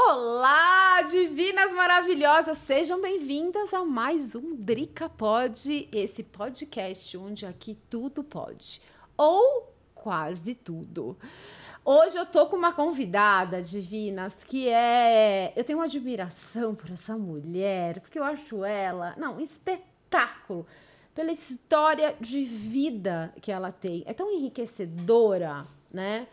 Olá, divinas maravilhosas! Sejam bem-vindas a mais um Drica Pod, esse podcast onde aqui tudo pode, ou quase tudo. Hoje eu tô com uma convidada, divinas, que é. Eu tenho uma admiração por essa mulher, porque eu acho ela, não, um espetáculo, pela história de vida que ela tem. É tão enriquecedora, né?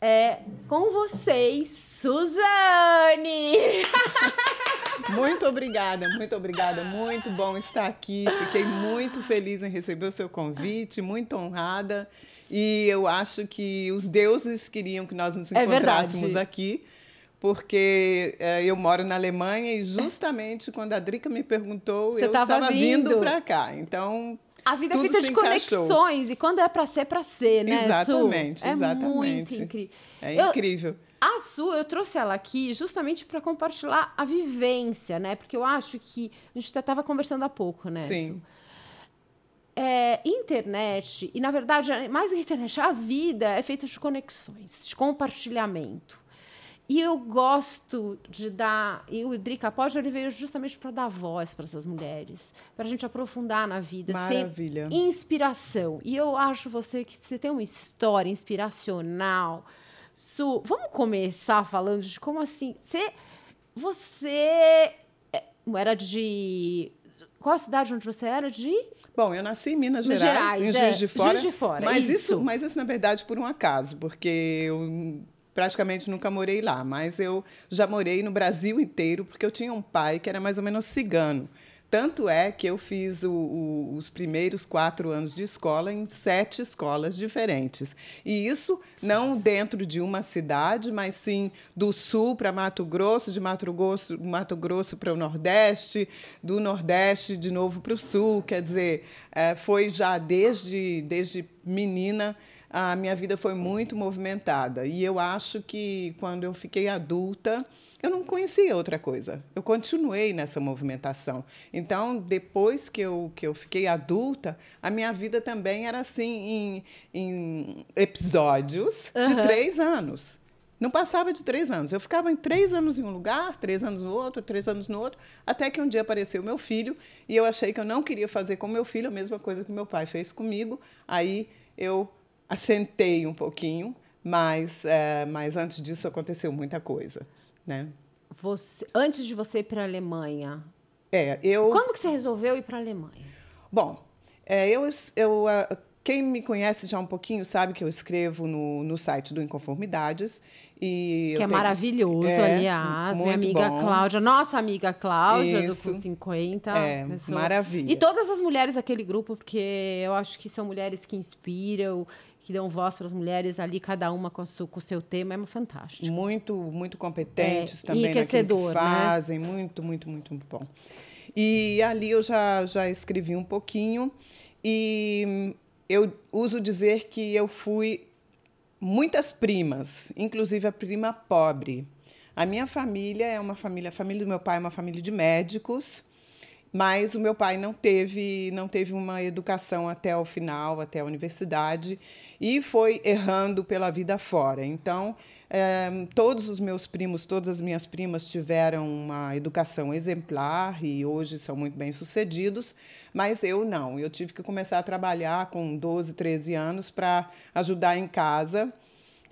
É com vocês, Suzane! Muito obrigada, muito obrigada. Muito bom estar aqui. Fiquei muito feliz em receber o seu convite, muito honrada. E eu acho que os deuses queriam que nós nos É encontrássemos verdade. aqui, porque eh, eu moro na Alemanha e justamente quando a Drica me perguntou, Você eu tava estava vindo. vindo para cá. Então, A vida Tudo é feita de encaixou. conexões, e quando é pra ser, é pra ser, né, Su? Exatamente, É muito exatamente. incrível. é Eu- incrível. A Su, eu trouxe ela aqui justamente para compartilhar a vivência, né? Porque eu acho que a gente até estava conversando há pouco, né? Su? Sim. É, internet, e na verdade, mais do que internet, a vida é feita de conexões, de compartilhamento. E eu gosto de dar. E o Drica Pod ele veio justamente para dar voz para essas mulheres, para a gente aprofundar na vida, Maravilha. inspiração. E eu acho você que você tem uma história inspiracional. Su, vamos começar falando de como assim. Você, você é, era de. Qual a cidade onde você era? De. Bom, eu nasci em Minas Minas Gerais, Gerais, em é. Juiz de Fora. Juiz de Fora, mas isso. isso. mas isso na verdade por um acaso, porque eu praticamente nunca morei lá, mas eu já morei no Brasil inteiro, porque eu tinha um pai que era mais ou menos cigano. Tanto é que eu fiz o- o- os primeiros quatro anos de escola em sete escolas diferentes. E isso não dentro de uma cidade, mas sim do sul para Mato Grosso, de Mato Grosso, Mato Grosso para o Nordeste, do Nordeste de novo para o sul. Quer dizer, eh, foi já desde, desde menina a minha vida foi muito movimentada. E eu acho que quando eu fiquei adulta, eu não conhecia outra coisa. Eu continuei nessa movimentação. Então, depois que eu, que eu fiquei adulta, a minha vida também era assim, em, em episódios Aham. de três anos. Não passava de três anos. Eu ficava em três anos em um lugar, três anos no outro, três anos no outro, até que um dia apareceu meu filho e eu achei que eu não queria fazer com meu filho a mesma coisa que meu pai fez comigo. Aí eu assentei um pouquinho, mas, eh, mas antes disso aconteceu muita coisa. Né? Você, antes de você ir para a Alemanha, É, eu. quando que você resolveu ir para a Alemanha? Bom, é, eu, eu, ah, quem me conhece já um pouquinho sabe que eu escrevo no, no site do Inconformidades. E Que é tenho- maravilhoso, É, aliás. Minha muito amiga bons. Cláudia, nossa amiga Cláudia, do Isso. Com 50. É, maravilha. E todas as mulheres daquele grupo, porque eu acho que são mulheres que inspiram, que dão voz para as mulheres ali, cada uma com, com o seu tema, é fantástico. muito, muito competentes É, também enriquecedor, né? que fazem, muito, muito, muito bom. E ali eu já, já escrevi um pouquinho e eu uso dizer que eu fui muitas primas, inclusive a prima pobre. A minha família é uma família, a família do meu pai é uma família de médicos, mas o meu pai não teve, não teve uma educação até o final, até a universidade, e foi errando pela vida fora. Então, eh, todos os meus primos, todas as minhas primas tiveram uma educação exemplar e hoje são muito bem-sucedidos, mas eu não. Eu tive que começar a trabalhar com 12, 13 anos para ajudar em casa.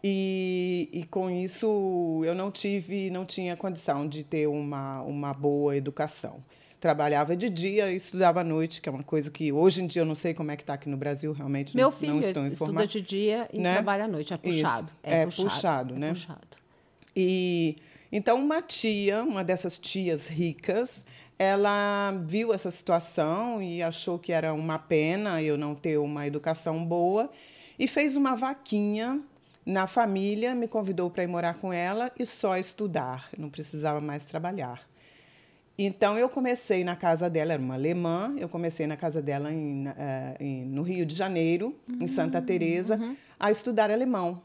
E, e com isso eu não tive, não tinha condição de ter uma, uma boa educação. Trabalhava de dia e estudava à noite, que é uma coisa que hoje em dia eu não sei como é que está aqui no Brasil, realmente Meu não, filho não estou estuda de dia e né? trabalha à noite. É puxado. É puxado, puxado, é né? puxado. E então uma tia, uma dessas tias ricas, ela viu essa situação e achou que era uma pena eu não ter uma educação boa e fez uma vaquinha na família, me convidou para ir morar com ela e só estudar, não precisava mais trabalhar. Então eu comecei na casa dela, era uma alemã, eu comecei na casa dela em, eh, em- no Rio de Janeiro, em Santa Teresa, a estudar alemão.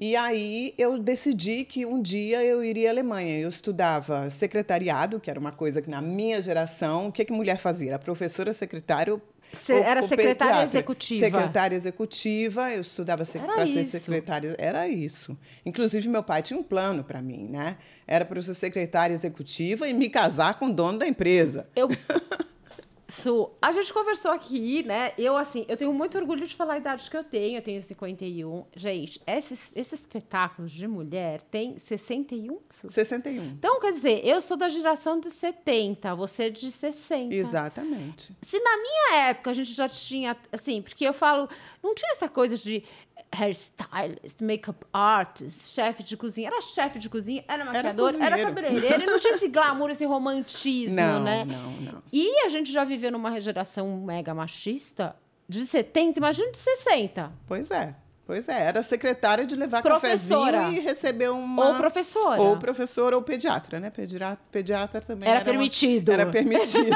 E aí eu decidi que um dia eu iria à Alemanha. Eu estudava secretariado, que era uma coisa que na minha geração, o que, que mulher fazia? Era professora secretária, Você era secretária pediatra. executiva. Secretária executiva, eu estudava para ser secretária. Era isso. Inclusive, meu pai tinha um plano para mim, né? Era para eu ser secretária executiva e me casar com o dono da empresa. Eu Su, a gente conversou aqui, né? Eu, assim, eu tenho muito orgulho de falar a idade que eu tenho. Eu tenho 51. Gente, esses, esses espetáculos de mulher tem 61? Su? 61. Então, quer dizer, eu sou da geração de 70, você de 60. Exatamente. Se na minha época a gente já tinha, assim, porque eu falo, não tinha essa coisa de hairstylist, makeup artist, chefe de cozinha. Era chefe de cozinha, era maquiador, era, era cabeleireiro. não tinha esse glamour, esse romantismo, não, né? Não, não. E a gente já viveu numa geração mega machista de 70, imagina de 60. Pois é. Pois é, era secretária de levar professora. cafezinho e receber uma... Ou professora. Ou professora ou pediatra, né? Pediatra, pediatra também era, era permitido. Uma... Era permitido.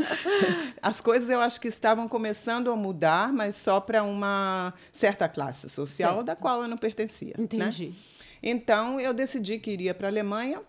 As coisas eu acho que estavam começando a mudar, mas só para uma certa classe social certo. da qual eu não pertencia. Né? Entendi. Né? Então eu decidi que iria para a Alemanha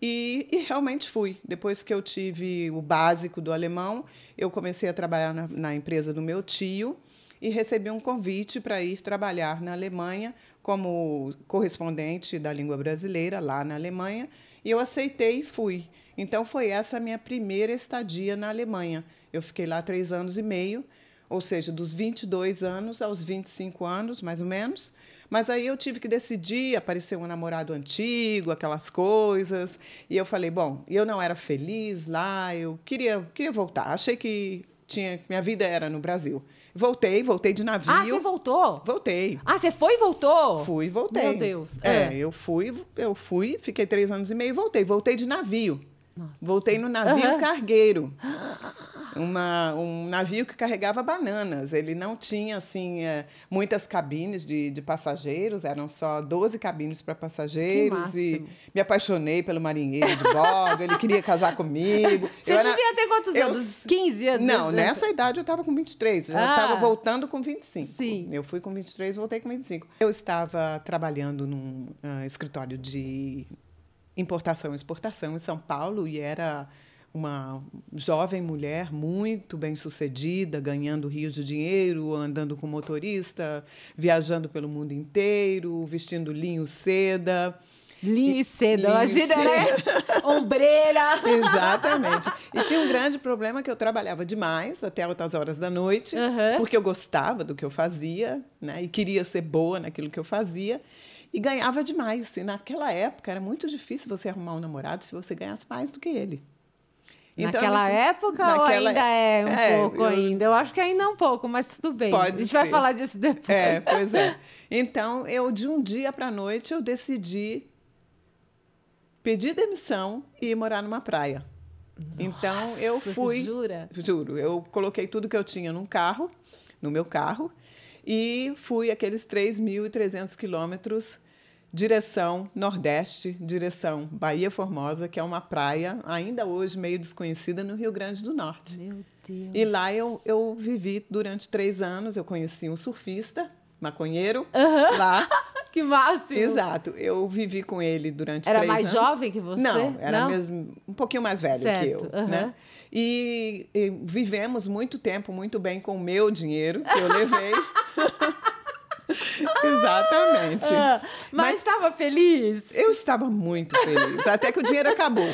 e, e, realmente fui. Depois que eu tive o básico do alemão, eu comecei a trabalhar na, na empresa do meu tio e recebi um convite para ir trabalhar na Alemanha como correspondente da língua brasileira lá na Alemanha, e eu aceitei e fui. Então foi essa a minha primeira estadia na Alemanha. Eu fiquei lá três anos e meio, ou seja, dos 22 anos aos 25 anos, mais ou menos. Mas aí eu tive que decidir, apareceu um namorado antigo, aquelas coisas. E eu falei, bom, eu não era feliz lá, eu queria, queria voltar. Achei que tinha, minha vida era no Brasil. Voltei, voltei de navio. Ah, você voltou? Voltei. Ah, você foi e voltou? Fui e voltei. Meu Deus. É, é, eu fui, eu fui, fiquei três anos e meio e voltei. Voltei de navio. Nossa. Voltei no navio uhum. cargueiro. uma, um navio que carregava bananas. Ele não tinha assim é, muitas cabines de, de, passageiros, eram só 12 cabines para passageiros. E me apaixonei pelo marinheiro de bordo, ele queria casar comigo. Você eu devia era, ter quantos eu, anos? 15 anos? Não, nessa idade eu estava com 23, eu já estava ah. voltando com 25. Sim. Eu fui com 23 voltei com 25. Eu estava trabalhando num uh, escritório de importação e exportação em São Paulo e era uma jovem mulher muito bem sucedida, ganhando rios de dinheiro, andando com motorista, viajando pelo mundo inteiro, vestindo linho seda. Linho e seda, linho imagina, né? Ombreira. Exatamente. E tinha um grande problema que eu trabalhava demais, até altas horas da noite, uhum. porque eu gostava do que eu fazia, né? E queria ser boa naquilo que eu fazia. E ganhava demais. E naquela época era muito difícil você arrumar um namorado se você ganhasse mais do que ele. Então, naquela assim, época naquela... ou ainda é um é, pouco eu... ainda? Eu acho que ainda é um pouco, mas tudo bem. Pode a gente ser. vai falar disso depois. É, pois é. Então, eu de um dia para a noite eu decidi pedir demissão e ir morar numa praia. Então, Nossa, então eu fui, jura? Juro, eu coloquei tudo que eu tinha num carro, no meu carro, e fui aqueles 3.300 quilômetros direção Nordeste, direção Bahia Formosa, que é uma praia ainda hoje meio desconhecida no Rio Grande do Norte. Meu Deus. E lá eu, eu vivi durante três anos. Eu conheci um surfista, maconheiro, uhum. lá. que máximo! Exato. Eu vivi com ele durante era três anos. Era mais jovem que você? Não, era Não? mesmo um pouquinho mais velho certo. que eu. Uhum. Né? E, e vivemos muito tempo muito bem com o meu dinheiro que eu levei. Exatamente. Ah, mas estava feliz? Eu estava muito feliz, até que o dinheiro acabou.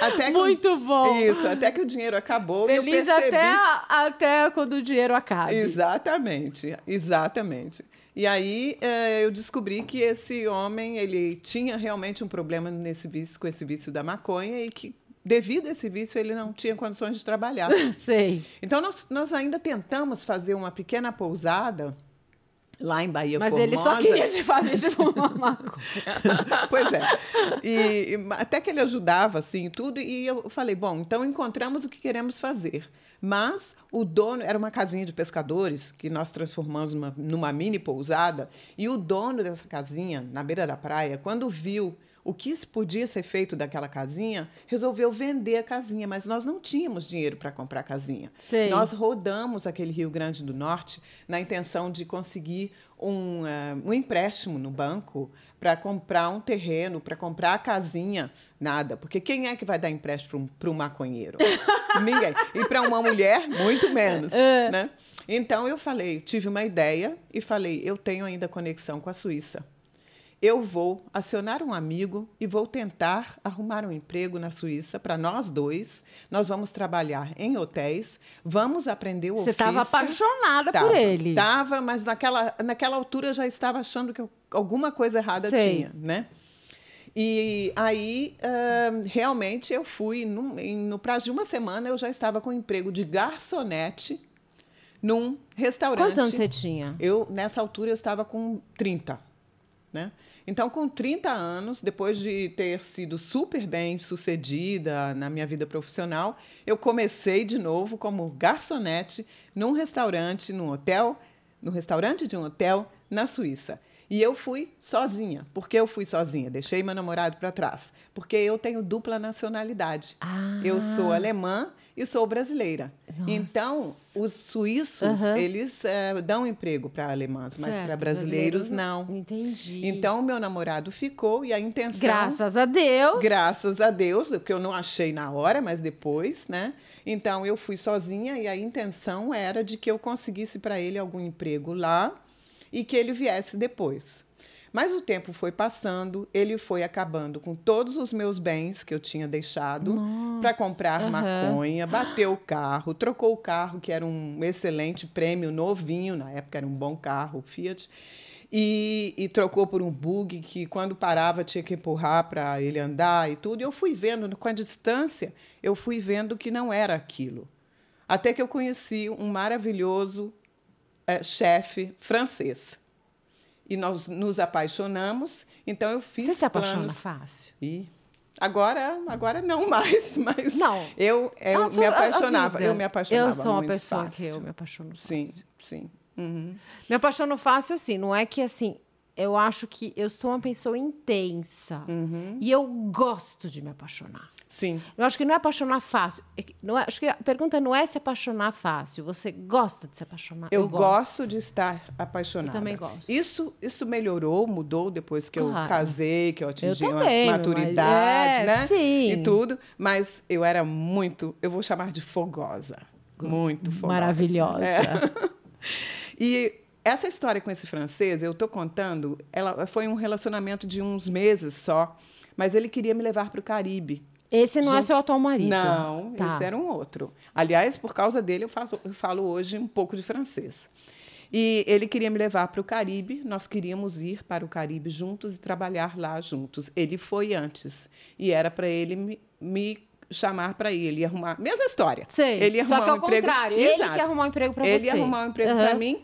Até Muito bom. Isso, até que o dinheiro acabou. Feliz percebi... até, até quando o dinheiro acaba. Exatamente, exatamente. E aí é, eu descobri que esse homem ele tinha realmente um problema nesse vício, com esse vício da maconha e que devido a esse vício, ele não tinha condições de trabalhar. Sei. Então, nós, nós ainda tentamos fazer uma pequena pousada lá em Bahia Mas Formosa. ele só queria te fazer de uma maconha. pois é. E, e, até que ele ajudava, assim, tudo. E eu falei, bom, então encontramos o que queremos fazer. Mas o dono era uma casinha de pescadores que nós transformamos numa, numa mini pousada. E o dono dessa casinha, na beira da praia, quando viu o que podia ser feito daquela casinha, resolveu vender a casinha, mas nós não tínhamos dinheiro para comprar a casinha. Sei. Nós rodamos aquele Rio Grande do Norte na intenção de conseguir um, uh, um empréstimo no banco para comprar um terreno, para comprar a casinha, nada. Porque quem é que vai dar empréstimo para um maconheiro? Ninguém. E para uma mulher, muito menos. É. Né? Então eu falei, tive uma ideia e falei, eu tenho ainda conexão com a Suíça eu vou acionar um amigo e vou tentar arrumar um emprego na Suíça para nós dois. Nós vamos trabalhar em hotéis, vamos aprender o Você ofício. estava apaixonada Tava, por ele. Estava, mas naquela, naquela altura eu já estava achando que eu, alguma coisa errada Sei. tinha, né? E aí, uh, realmente, eu fui, no, em, no prazo de uma semana, eu já estava com um emprego de garçonete num restaurante. Quantos anos você tinha? Eu, nessa altura, eu estava com 30. Né? Então, com 30 anos, depois de ter sido super bem sucedida na minha vida profissional, eu comecei de novo como garçonete num restaurante, num hotel, no restaurante de um hotel na Suíça. E eu fui sozinha. Por que eu fui sozinha? Deixei meu namorado para trás. Porque eu tenho dupla nacionalidade. Ah. Eu sou alemã e sou brasileira. Nossa. Então, os suíços, Aham. eles eh, dão emprego para alemãs, mas para brasileiros, não. Entendi. Então, meu namorado ficou e a intenção. graças a Deus. Graças a Deus, o que eu não achei na hora, mas depois, né? Então, eu fui sozinha e a intenção era de que eu conseguisse para ele algum emprego lá e que ele viesse depois. Mas o tempo foi passando, ele foi acabando com todos os meus bens que eu tinha deixado para comprar aham. maconha, bateu o carro, trocou o carro, que era um excelente prêmio novinho, na época era um bom carro, Fiat, e, e trocou por um bug que quando parava tinha que empurrar para ele andar e tudo. E eu fui vendo, com a distância, eu fui vendo que não era aquilo. Até que eu conheci um maravilhoso eh, chefe francês. E nós nos apaixonamos, então eu fiz Você se apaixona planos. fácil? E agora, agora não mais, mas Não. eu, eu Ah, me apaixonava, eu me apaixonava Eu sou uma pessoa fácil. que eu me apaixono Sim, fácil. sim. Uhum. Me apaixono fácil, assim, não é que assim. Eu acho que eu sou uma pessoa intensa. Uhum. E eu gosto de me apaixonar. Sim, Eu acho que não é apaixonar fácil. É Não é- acho que a pergunta não é se apaixonar fácil. Você gosta de se apaixonar? eu, gosto de estar apaixonada. Eu também gosto. Isso, isso melhorou, mudou depois que eu Claro. casei, que eu atingi Eu uma também, maturidade, é, né? sim. E tudo. Mas eu era muito, eu vou chamar de fogosa. Muito fogosa. Maravilhosa. É. E essa história com esse francês, eu tô contando, ela foi um relacionamento de uns meses só, mas ele queria me levar para o Caribe. Esse não é seu atual marido. Não, Tá. esse era um outro. Aliás, por causa dele, eu, faço, eu falo hoje um pouco de francês. E ele queria me levar para o Caribe, nós queríamos ir para o Caribe juntos e trabalhar lá juntos. Ele foi antes. E era para ele me, me chamar para ir. Ele arrumar. Mesma história. Sei. Ele ia Só que ao um emprego- contrário, ele Exato. que arrumar um emprego Ele você. ia arrumar um emprego Aham. para mim.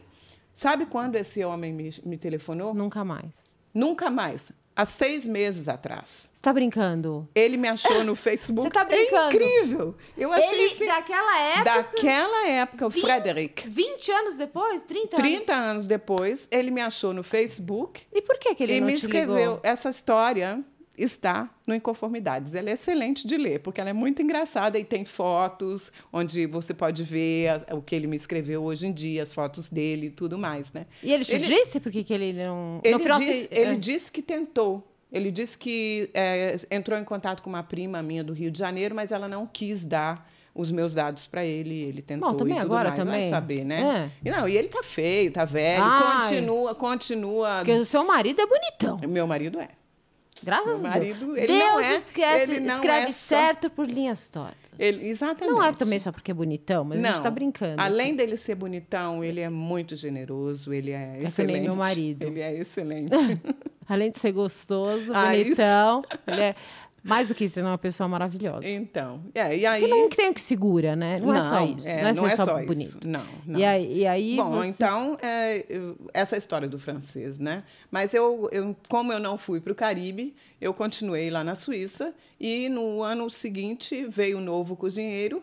Sabe quando esse homem me, me telefonou? Nunca mais. Nunca mais. Há seis meses atrás. Você tá brincando? Ele me achou no Facebook. Você tá brincando? É incrível. Eu achei Ele, assim, daquela época, Daquela época, o Vin- Frederick, 20 anos depois, 30 anos. 30 anos depois, ele me achou no Facebook E por que, que ele e não me escreveu. ligou? Essa história está no Inconformidades. Ela é excelente de ler, porque ela é muito engraçada e tem fotos onde você pode ver o que ele me escreveu hoje em dia, as fotos dele e tudo mais, né? E ele te Ele- disse por que ele não... Ele, final, disse, ele é. disse que tentou. Ele disse que é, entrou em contato com uma prima minha do Rio de Janeiro, mas ela não quis dar os meus dados para ele. Ele tentou Bom, também e tudo agora mais. Vai também. saber, né? E não, e ele tá feio, tá velho, Ai. continua, continua. Porque o seu marido é bonitão. Meu marido é. Graças Meu a Deus. marido, ele Deus não é- esquece, ele não escreve é só- certo por linhas tortas. Ele, exatamente. Não é também só porque é bonitão, mas a gente tá brincando. Além dele ser bonitão, ele é muito generoso, ele é, É excelente. meu marido. Ele é excelente. Além de ser gostoso, Ah, bonitão, ele é mais do que isso, ele é uma pessoa maravilhosa. então, é, e aí... Porque não que tem o que segura, né? Não, é só isso. é, não é não ser é só, só isso. bonito. Não, não. E aí, e aí Bom, você... então, é, essa história do francês, né? Mas eu, eu como eu não fui para o Caribe, eu continuei lá na Suíça e no ano seguinte veio um novo cozinheiro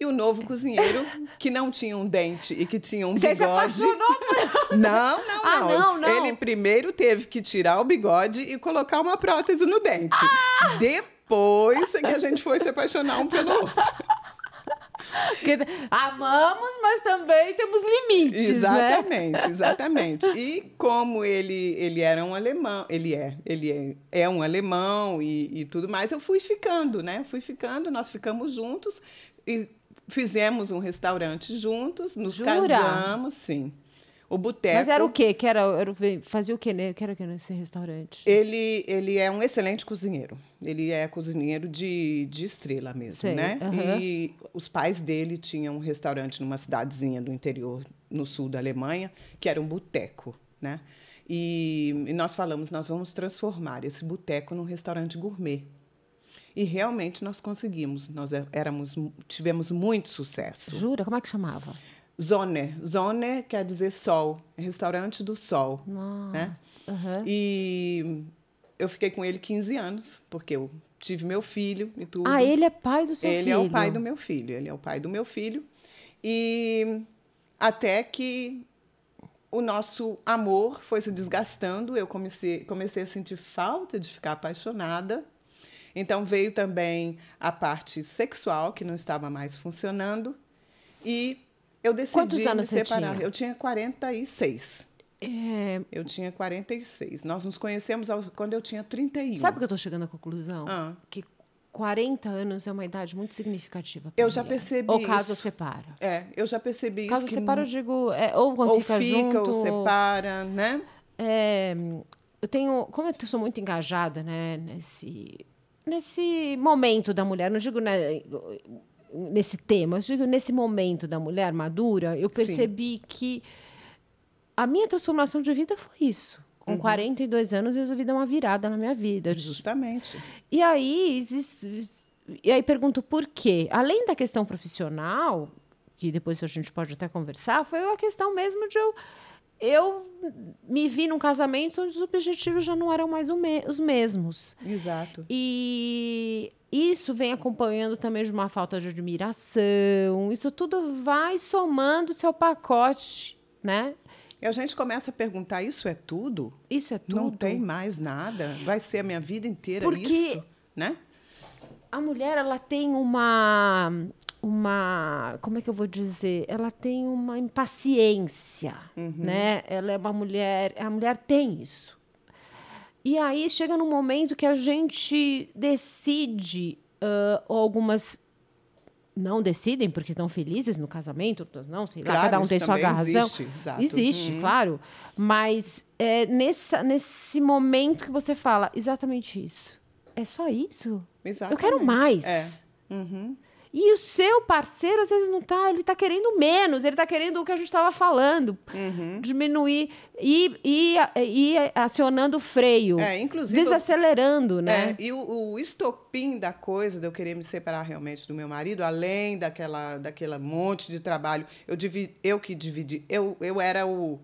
E o novo cozinheiro, que não tinha um dente e que tinha um Você se bigode. apaixonou por... Não, não, Ah, não. não, não. Ele primeiro teve que tirar o bigode e colocar uma prótese no dente. Ah! Depois é que a gente foi se apaixonar um pelo outro. Porque amamos, mas também temos limites, né? Exatamente, exatamente. E como ele, ele era um alemão, ele é, ele é, é um alemão e, e tudo mais, eu fui ficando, né? Fui ficando, nós ficamos juntos e fizemos um restaurante juntos, nos Jura? casamos, sim. O boteco. Mas era o quê? Que era, era o- fazia o quê, né? Que era o nesse restaurante? Ele, ele é um excelente cozinheiro. Ele é cozinheiro de, de estrela mesmo, Sei, né? aham. E os pais dele tinham um restaurante numa cidadezinha do interior, no sul da Alemanha, que era um boteco, né? E, e nós falamos, nós vamos transformar esse boteco num restaurante gourmet. E realmente nós conseguimos. Nós é- éramos, tivemos muito sucesso. Jura? Como é que chamava? Zone. Zone quer dizer sol. Restaurante do sol. Nossa. Né? aham. E eu fiquei com ele 15 anos, porque eu tive meu filho e tudo. Ah, ele é pai do seu Ele filho? é o pai do meu filho, ele é o pai do meu filho. E até que o nosso amor foi se desgastando, eu comecei, comecei a sentir falta de ficar apaixonada. Então veio também a parte sexual, que não estava mais funcionando. E eu decidi Quantos anos me você separar. tinha? Eu tinha 46. É, Eu tinha 46. Nós nos conhecemos quando eu tinha 31. Sabe o que eu tô chegando à conclusão? Ah. Que 40 anos é uma idade muito significativa. Eu já mulher. percebi Ou caso isso. separa. É, eu já percebi isso. Caso separa, eu digo, é, ou quando ou fica, fica, junto. ou separa, né? É, eu tenho, como eu sou muito engajada, né, nesse, nesse momento da mulher, não digo né, nesse tema, eu digo nesse momento da mulher madura, eu percebi que a minha transformação de vida foi isso. Com Uhum. 42 anos, eu resolvi dar uma virada na minha vida. Justamente. E aí, e aí pergunto por quê? Além da questão profissional, que depois a gente pode até conversar, foi a questão mesmo de eu. Eu me vi num casamento onde os objetivos já não eram mais me- os mesmos. Exato. E isso vem acompanhando também de uma falta de admiração. Isso tudo vai somando seu pacote, né? E a gente começa a perguntar: isso é tudo? Isso é tudo. Não tem mais nada? Vai ser a minha vida inteira Porque- isso? Né? A mulher, ela tem uma. Uma. Como é que eu vou dizer? Ela tem uma impaciência, né? Ela é uma mulher. A mulher tem isso. E aí chega num momento que a gente decide, ou algumas não decidem porque estão felizes no casamento, outras não, sei lá, Claro, cada um tem sua razão. existe, exato. Existe, Uhum. claro. Mas é nessa, nesse momento que você fala exatamente isso. É só isso? Exatamente. Eu quero mais. É. Uhum. E o seu parceiro, às vezes, não tá, ele tá querendo menos, ele tá querendo o que a gente estava falando. Uhum. Diminuir e, e, e acionando o freio. É, inclusive. eu- desacelerando, né? É, e o, o estopim da coisa, de eu querer me separar realmente do meu marido, além daquela, daquela monte de trabalho, eu, divi, eu que dividi, eu, eu era o,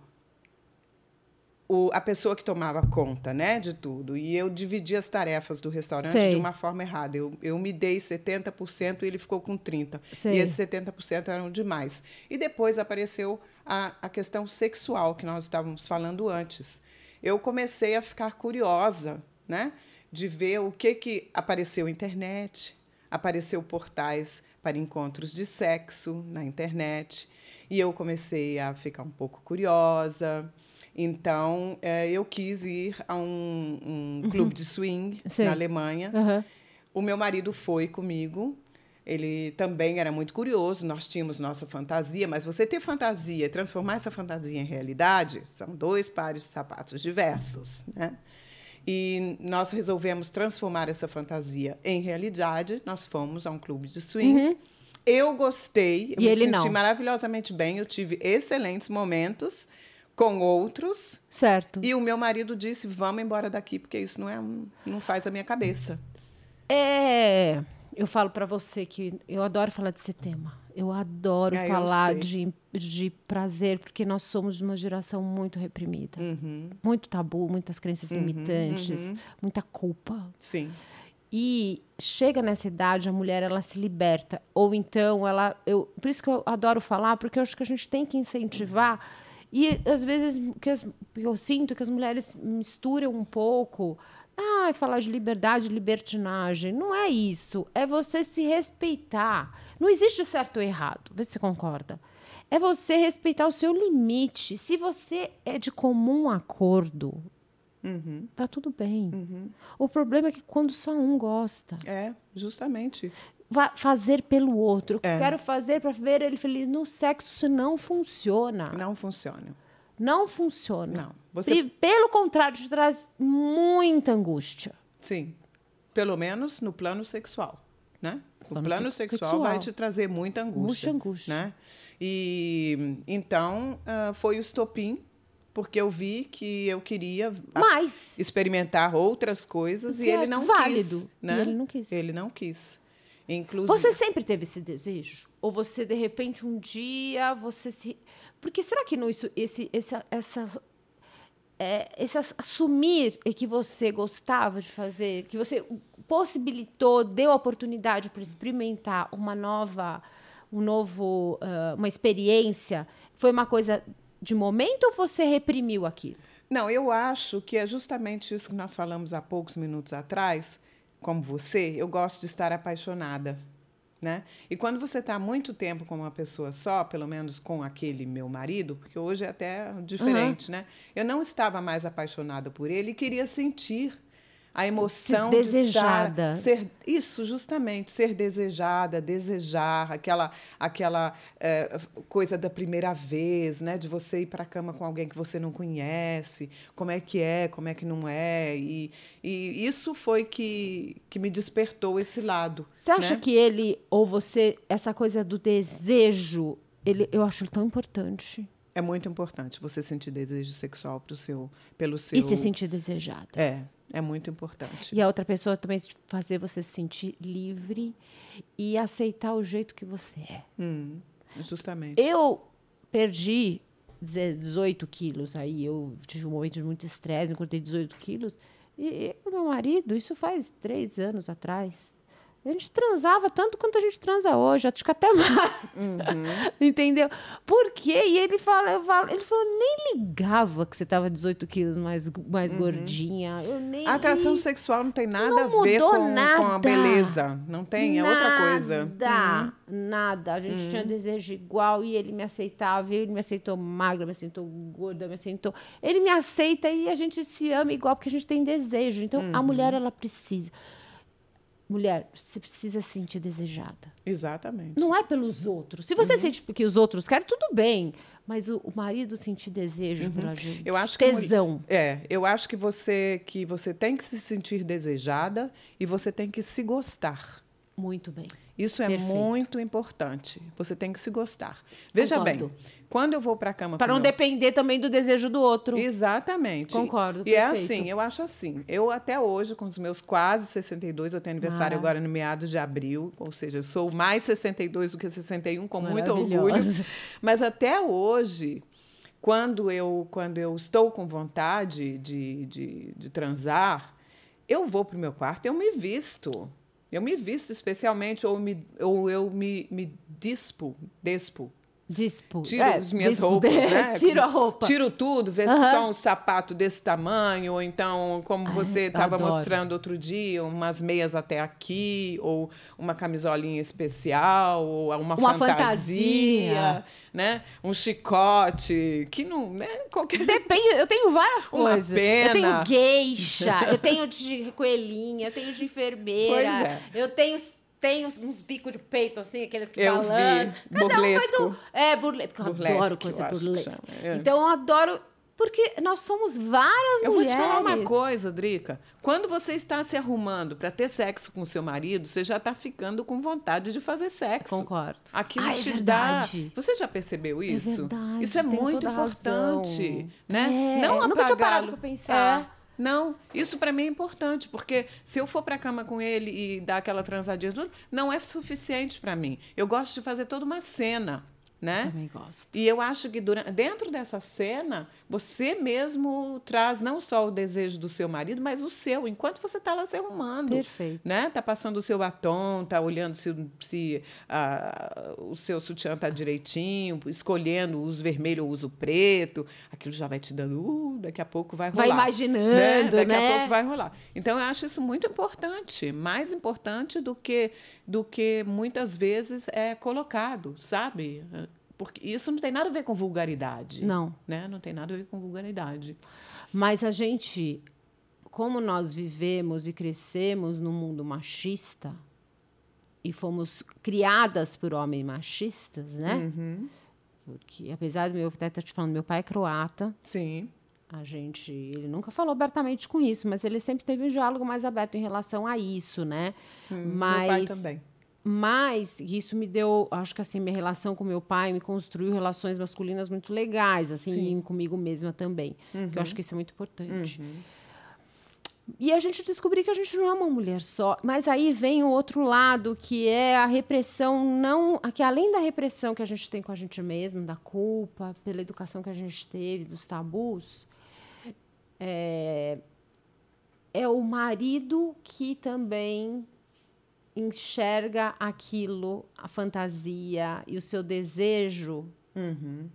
o, a pessoa que tomava conta né, de tudo. E eu dividi as tarefas do restaurante Sei. de uma forma errada. Eu, eu me dei 70% e ele ficou com 30%. Sei. E esses 70% eram demais. E depois apareceu a, a questão sexual que nós estávamos falando antes. Eu comecei a ficar curiosa, né? De ver o que, que apareceu na internet, apareceu portais para encontros de sexo na internet. E eu comecei a ficar um pouco curiosa. Então, eh, eu quis ir a um, um clube de swing Sei. na Alemanha. Aham. O meu marido foi comigo. Ele também era muito curioso. Nós tínhamos nossa fantasia, mas você ter fantasia, transformar essa fantasia em realidade, são dois pares de sapatos diversos, né? E nós resolvemos transformar essa fantasia em realidade. Nós fomos a um clube de swing. Eu gostei, eu E me ele senti não. maravilhosamente bem. Eu tive excelentes momentos com outros. Certo. E o meu marido disse: "Vamos embora daqui, porque isso não é não faz a minha cabeça". É, eu falo pra você que eu adoro falar desse tema. Eu adoro É, eu falar sei. de, de prazer, porque nós somos de uma geração muito reprimida. Uhum, Muito tabu, muitas crenças Uhum, limitantes, uhum. muita culpa. sim. E chega nessa idade, a mulher ela se liberta. Ou então ela. Eu, por isso que eu adoro falar, porque eu acho que a gente tem que incentivar. E às vezes que as, eu sinto que as mulheres misturam um pouco. Ah, falar de liberdade, libertinagem. Não é isso. É você se respeitar. Não existe certo ou errado. Vê se você concorda. É você respeitar o seu limite. Se você é de comum acordo, Uhum, tá tudo bem. uhum. O problema é que quando só um gosta, É, justamente. Fazer pelo outro. É. Quero fazer para ver ele feliz. No sexo isso não funciona. Não, Não funciona. funciona. Não. Você, Pelo contrário, te traz muita angústia. sim, pelo menos no plano sexual, né? O Plano plano sex- sexual, sexual. vai te trazer muita angústia, Muita angústia. né? E então ah, foi o estopim, porque eu vi que eu queria Mas experimentar outras coisas e ele não válido. quis, né? E ele não quis. Ele não quis. Inclusive, Você sempre teve esse desejo? Ou você, de repente, um dia, você se... Porque será que não isso, esse, essa, essa, é, esse ass- assumir é que você gostava de fazer, que você possibilitou, deu a oportunidade para experimentar uma nova, um novo, ah, uma experiência, foi uma coisa de momento ou você reprimiu aquilo? Não, eu acho que é justamente isso que nós falamos há poucos minutos atrás. Como você, eu gosto de estar apaixonada, né? E quando você está muito tempo com uma pessoa só, pelo menos com aquele meu marido, porque hoje é até diferente, né? Eu não estava mais apaixonada por ele e queria sentir a emoção desejada. de estar, ser isso justamente ser desejada, desejar aquela aquela eh, coisa da primeira vez, né, de você ir para a cama com alguém que você não conhece, como é que é, como é que não é e, e isso foi que que me despertou esse lado. Você acha né? que ele ou você, essa coisa do desejo, ele, eu acho ele tão importante. É muito importante você sentir desejo sexual pro seu, pelo seu. E se sentir desejada. É, é muito importante. E a outra pessoa também fazer você se sentir livre e aceitar o jeito que você é. Hum, justamente. Eu perdi 18 quilos aí, eu tive um momento de muito estresse, eu cortei 18 quilos. E o meu marido, isso faz três anos atrás, a gente transava tanto quanto a gente transa hoje, acho que até mais. Entendeu? Por quê? E ele fala, eu falo, ele falou, nem ligava que você tava 18 quilos mais, mais gordinha. Eu nem. A atração sexual não tem nada Não a ver com, com a nada. beleza. Não tem, é outra coisa. Nada, nada. A gente tinha desejo igual e ele me aceitava. e Ele me aceitou magra, me aceitou gorda, me aceitou. Ele me aceita e a gente se ama igual porque a gente tem desejo. Então a mulher, ela precisa. Mulher, você precisa se sentir desejada. Exatamente. Não é pelos outros. Se você sente porque os outros querem, tudo bem. Mas o, o marido sentir desejo pela gente. Eu acho que Tesão. É, eu acho que você que você tem que se sentir desejada e você tem que se gostar. Muito bem. Isso é Perfeito. muito importante. Você tem que se gostar. Veja Concordo. bem, quando eu vou para a cama Para não meu- depender também do desejo do outro. Exatamente. Concordo, E é perfeito. assim, eu acho assim. Eu até hoje, com os meus quase 62, eu tenho aniversário Ah. agora no meados de abril, ou seja, eu sou mais 62 do que 61, com muito orgulho. Mas até hoje, quando eu, quando eu estou com vontade de, de, de transar, eu vou para o meu quarto e eu me visto. Eu me visto especialmente, ou, me, ou eu me, me dispo, despo. Dispo. Tiro É, as minhas roupas, né? Tiro a roupa. Tiro tudo, Aham. só um sapato desse tamanho, ou então, como você estava mostrando outro dia, umas meias até aqui, ou uma camisolinha especial, ou uma, Uma fantasia, fantasia. né? Um chicote, que não, né? Qualquer Depende, eu tenho várias Uma coisas. Eu pena. tenho geisha, eu tenho de coelhinha, eu tenho de enfermeira. É. Eu tenho, tenho uns bicos de peito, assim, aqueles que Eu vi, balançam. Cada um faz burlesco. um- É, burlesco. Porque eu Burlesque, adoro coisa eu acho que burlesca. chama, é. Então eu adoro. Porque nós somos várias Eu vou mulheres. te falar uma coisa, Drica. Quando você está se arrumando para ter sexo com seu marido, você já está ficando com vontade de fazer sexo. Concordo. Aquilo Ah, é te verdade. dá. Você já percebeu isso? verdade, isso é tem muito importante, razão. né? É, não eu nunca tinha parado pra pensar. É. Não, isso para mim é importante, porque se eu for para a cama com ele e dar aquela transadinha, tudo, não é suficiente para mim. Eu gosto de fazer toda uma cena, né? Também gosto. E eu acho que durante, dentro dessa cena, você mesmo traz não só o desejo do seu marido, mas o seu, enquanto você está lá se arrumando. Perfeito. Né? Tá passando o seu batom, tá olhando se, se ah, o seu sutiã tá direitinho, escolhendo uso vermelho ou uso preto. Aquilo já vai te dando, uh, daqui a pouco vai rolar. Vai imaginando, né? né? Daqui a pouco vai rolar. Então eu acho isso muito importante, mais importante do que do que muitas vezes é colocado, sabe? Porque isso não tem nada a ver com vulgaridade. Não. Né? Não tem nada a ver com vulgaridade. Mas a gente, como nós vivemos e crescemos num mundo machista e fomos criadas por homens machistas, né? Uhum. Porque apesar do meu até estar te falando, meu pai é croata. Sim. A gente, ele nunca falou abertamente com isso, mas ele sempre teve um diálogo mais aberto em relação a isso, né? Hum, mas Meu pai também. Mas isso me deu, acho que assim, minha relação com meu pai me construiu relações masculinas muito legais, assim, Sim. comigo mesma também. Uhum. Que eu acho que isso é muito importante. Uhum. E a gente descobriu que a gente não é uma mulher só. Mas aí vem o outro lado, que é a repressão, não. Que além da repressão que a gente tem com a gente mesmo, da culpa, pela educação que a gente teve, dos tabus, é, é o marido que também enxerga aquilo, a fantasia e o seu desejo Uhum.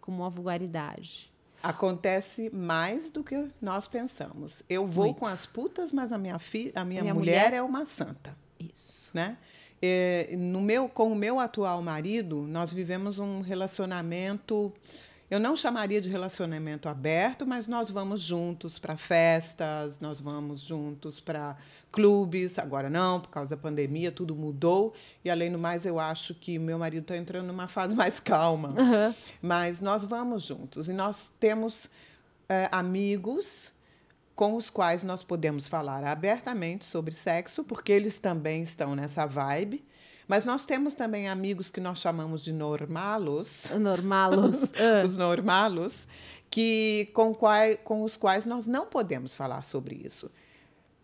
como uma vulgaridade. Acontece mais do que nós pensamos. Eu vou Muito. com as putas, mas a minha filha, a minha, Minha mulher, mulher- é uma santa, Isso. né? É, no meu, com o meu atual marido, nós vivemos um relacionamento. Eu não chamaria de relacionamento aberto, mas nós vamos juntos para festas, nós vamos juntos para clubes. Agora não, por causa da pandemia, tudo mudou. E além do mais, eu acho que meu marido está entrando numa fase mais calma. Aham. Mas nós vamos juntos e nós temos eh, amigos com os quais nós podemos falar abertamente sobre sexo, porque eles também estão nessa vibe. Mas nós temos também amigos que nós chamamos de normalos, Normalos. Ah. os normalos, que com, quai, com os quais nós não podemos falar sobre isso.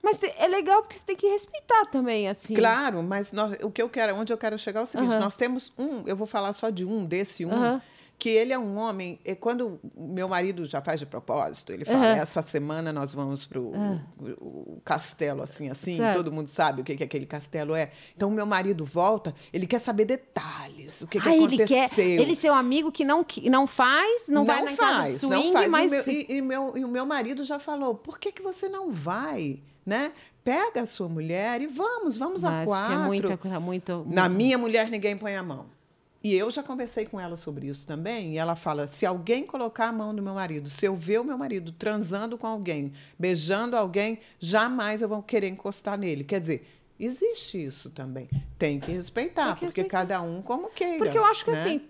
Mas é legal porque você tem que respeitar também, assim. Claro, mas nós- o que eu quero, onde eu quero chegar é o seguinte: nós temos um, eu vou falar só de um, desse um. Que ele é um homem. E quando meu marido já faz de propósito, ele fala: Aham. essa semana nós vamos para o o castelo, assim, assim, Certo. todo mundo sabe o que, que aquele castelo é. Então, meu marido volta, ele quer saber detalhes, o que, que ah, ele aconteceu. quer. Ele seu amigo que não, que não faz, não, vai na de swing, não faz. mas. E, meu, e- e meu, e o meu marido já falou: por que, que você não vai? Né? Pega a sua mulher e vamos, vamos a Mas quatro. que é muita coisa, muito. Na minha mulher, ninguém põe a mão. E eu já conversei com ela sobre isso também. E ela fala: se alguém colocar a mão no meu marido, se eu ver o meu marido transando com alguém, beijando alguém, jamais eu vou querer encostar nele. Quer dizer, existe isso também. Tem que respeitar, Tem que porque respeitar. cada um como queira. Porque eu acho que né? assim,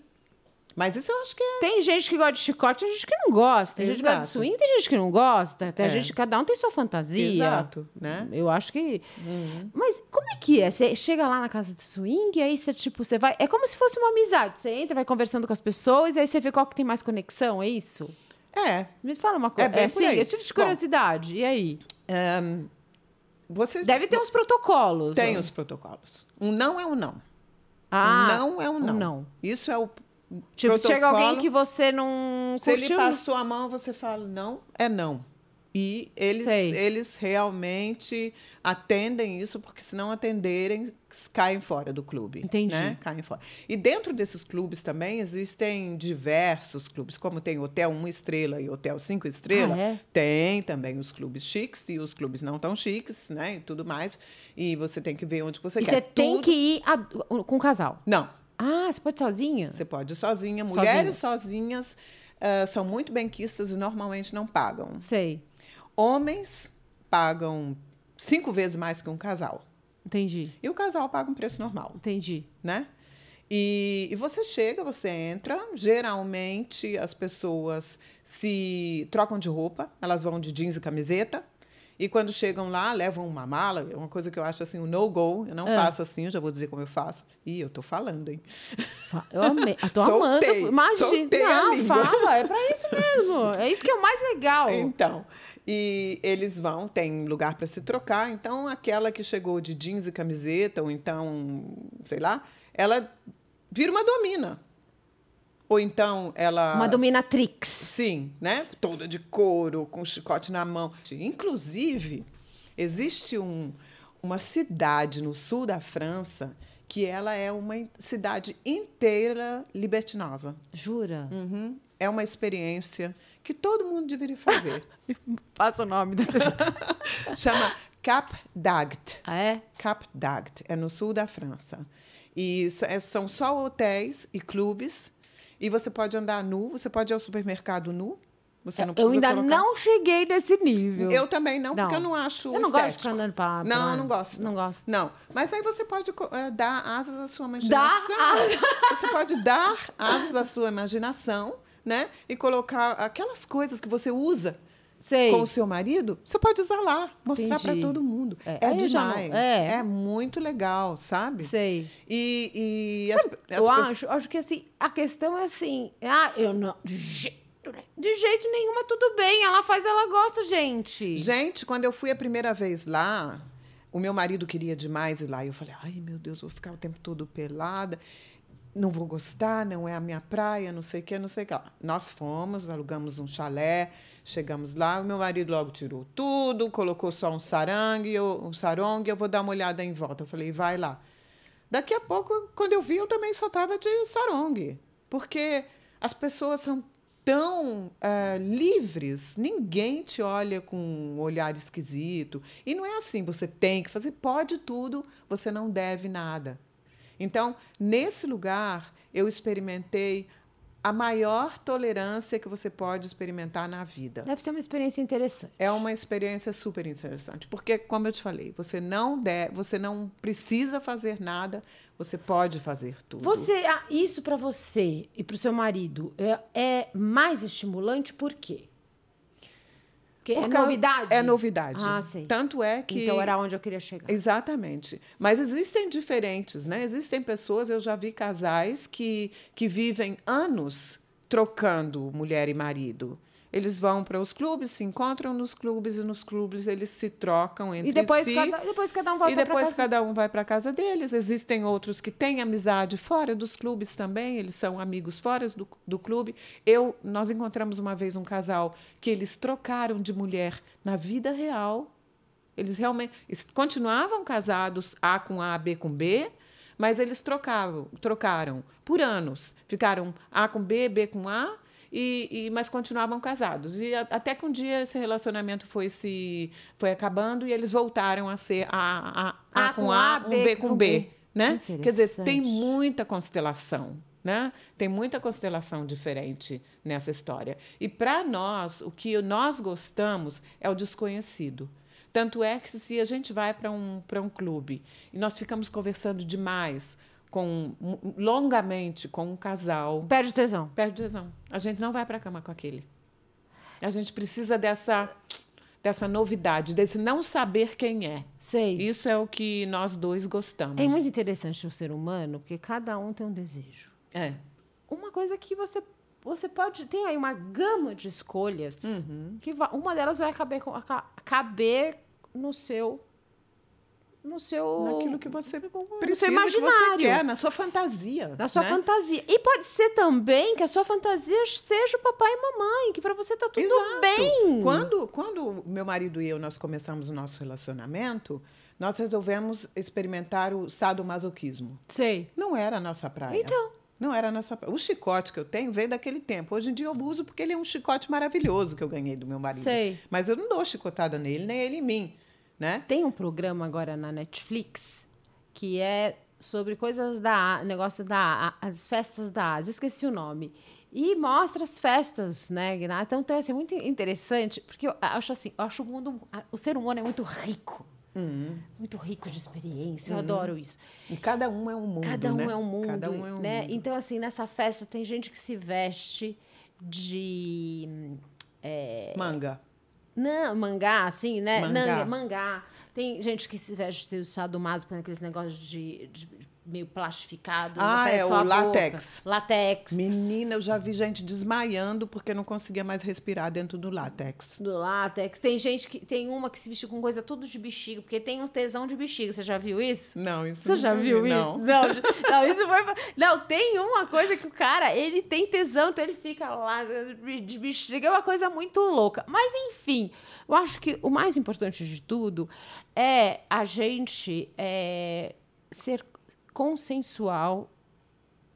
Mas isso eu acho que é. tem gente que gosta de chicote, tem gente que não gosta. Tem gente que gosta de Exato. swing, tem gente que não gosta. Tem É. gente, cada um tem sua fantasia. Exato, né? Eu acho que. Uhum. Mas como é que é? Você chega lá na casa de swing, aí você, tipo, você vai. É como se fosse uma amizade. Você entra, vai conversando com as pessoas, aí você vê qual que tem mais conexão, é isso? É. Me fala uma coisa. É bem É, sim, eu tive de Bom. curiosidade. E aí? Ahn, você Deve ter uns protocolos. tem ó. os protocolos. Um não é um não. Ah, um não é um um não. não. Isso é o Tipo, chega alguém que você não Se ele curtiu, passou a mão, você fala não, é não. E eles, Sei. eles realmente atendem isso, porque se não atenderem, caem fora do clube. Entendi. Né? Caem fora. E dentro desses clubes também existem diversos clubes, como tem Hotel 1 Estrela e Hotel 5 Estrela. Ah, é? Tem também os clubes chiques e os clubes não tão chiques, né? E tudo mais. E você tem que ver onde você E quer. você tem Tudo- que ir a- com o casal. Não, Ah, você pode sozinha? você pode ir sozinha. Mulheres sozinhas ah, são muito benquistas e normalmente não pagam. Sei. Homens pagam cinco vezes mais que um casal. Entendi. E o casal paga um preço normal, Entendi. né? E, e você chega, você entra. Geralmente as pessoas se trocam de roupa, elas vão de jeans e camiseta. E quando chegam lá, levam uma mala, é uma coisa que eu acho assim, um no-go. Eu não É. faço assim, eu já vou dizer como eu faço. Ih, eu tô falando, hein? Eu amei. Eu tô Soltei, amando. Imagina. soltei a Não, fala. É pra isso mesmo. É isso que é o mais legal. Então, e eles vão, tem lugar para se trocar. Então, aquela que chegou de jeans e camiseta, ou então, sei lá, ela vira uma domina. Ou então ela. Uma dominatrix. Sim, né? Toda de couro, com chicote na mão. Inclusive, existe um, uma cidade no sul da França que ela é uma cidade inteira libertinosa. Jura? Uhum. É uma experiência que todo mundo deveria fazer. Passa o nome dessa. Chama Cap d'Agde. Ah, é? Cap d'Agde. É no sul da França. E é, são só hotéis e clubes. E você pode andar nu, você pode ir ao supermercado nu. Você não Eu ainda colocar... não cheguei nesse nível. Eu também não, porque Não. eu não acho Eu não gosto de estético. ficar andando pra pra Não, lá. não gosto. Não gosto. Não, mas aí você pode eh, dar asas à sua imaginação. asas. Você pode dar asas à sua imaginação, né? E colocar aquelas coisas que você usa Sei. com o seu marido, você pode usar lá, mostrar para todo mundo. É, É, já não- demais. é. É. muito legal, sabe? Sei. E, e as, as Eu pessoas- acho, acho que assim, a questão é assim, ah, eu não, de jeito, nenhum- de jeito nenhum, mas tudo bem, ela faz, ela gosta, gente. Gente, quando eu fui a primeira vez lá, o meu marido queria demais ir lá. E eu falei, ai, meu Deus, vou ficar o tempo todo pelada. Não vou gostar, não é a minha praia, não sei o que, não sei o que. Nós fomos, alugamos um chalé, chegamos lá, o meu marido logo tirou tudo, colocou só um sarangue, um sarongue, eu vou dar uma olhada em volta. Eu falei, vai lá. Daqui a pouco, quando eu vi, eu também só estava de sarongue. Porque as pessoas são tão eh, livres, ninguém te olha com um olhar esquisito. E não é assim, você tem que fazer, pode tudo, você não deve nada. Então, nesse lugar, eu experimentei a maior tolerância que você pode experimentar na vida. Deve ser uma experiência interessante. É uma experiência super interessante, porque como eu te falei, você não deve, você não precisa fazer nada, você pode fazer tudo. Você, ah, isso pra você e pro seu marido é, é mais estimulante por quê? Porque é Porque novidade? É novidade. Ah, sei. Tanto é que Então era onde eu queria chegar. Exatamente. Mas existem diferentes, né? Existem pessoas, eu já vi casais que, que vivem anos trocando mulher e marido. Eles vão para os clubes, se encontram nos clubes e nos clubes eles se trocam entre E depois, si. cada, depois cada um volta e depois casa. cada um vai para a casa deles. Existem outros que têm amizade fora dos clubes também, eles são amigos fora do, do clube. Eu, nós encontramos uma vez um casal que eles trocaram de mulher na vida real. Eles realmente continuavam casados A com A, B com B, mas eles trocavam, trocaram por anos. Ficaram A com B, B com A, e, e- mas continuavam casados. E a- até que um dia esse relacionamento foi se foi acabando e eles voltaram a ser A, a, a, com A, um B com B. Né? Quer dizer, tem muita constelação. Né? Tem muita constelação diferente nessa história. E para nós, o que nós gostamos é o desconhecido. Tanto é que se a gente vai para um, para um clube e nós ficamos conversando demais, com, longamente com um casal, Perde tesão. perde tesão. A gente não vai para a cama com aquele. A gente precisa dessa, dessa novidade, desse não saber quem é. Sei. Isso é o que nós dois gostamos. É muito interessante o ser humano, porque cada um tem um desejo. É. Uma coisa que você você pode tem aí uma gama de escolhas Uhum. que uma delas vai caber caber no seu no seu Naquilo que você no seu precisa, que imaginário. você quer, na sua fantasia. na sua né? fantasia. E pode ser também que a sua fantasia seja o papai e mamãe, que pra você tá tudo Exato. bem. Quando, quando meu marido e eu nós começamos o nosso relacionamento, nós resolvemos experimentar o sadomasoquismo. Sei. Não era a nossa praia. Então. Não era a nossa praia. O chicote que eu tenho veio daquele tempo. Hoje em dia eu uso porque ele é um chicote maravilhoso que eu ganhei do meu marido. Sei. Mas eu não dou chicotada nele, nem ele em mim. Né? Tem um programa agora na Netflix que é sobre coisas da negócio da as festas da Ásia, eu esqueci o nome. E mostra as festas, né? Gná? Então tem assim, muito interessante, porque eu acho assim, eu acho o mundo, o ser humano é muito rico, Uhum. muito rico de experiência. Eu adoro isso. E cada um é um mundo. Cada um né? é um mundo, Cada um é um né? mundo. Então assim, nessa festa tem gente que se veste de Manga. Não, mangá, assim, né? Mangá. Nanga, mangá. Tem gente que se veste de sadomaso com aqueles negócios de, de meio plastificado. Ah, é, o a boca. látex. Látex. Menina, eu já vi gente desmaiando porque não conseguia mais respirar dentro do látex. Do látex. Tem gente que. Tem uma que se veste com coisa tudo de bexiga, porque tem um tesão de bexiga. Você já viu isso? Não, isso Você já nunca viu vi, isso? Não. Não, não, isso foi. Não, tem uma coisa que o cara, ele tem tesão, então ele fica lá de bexiga, é uma coisa muito louca. Mas, enfim, eu acho que o mais importante de tudo é a gente é, ser consensual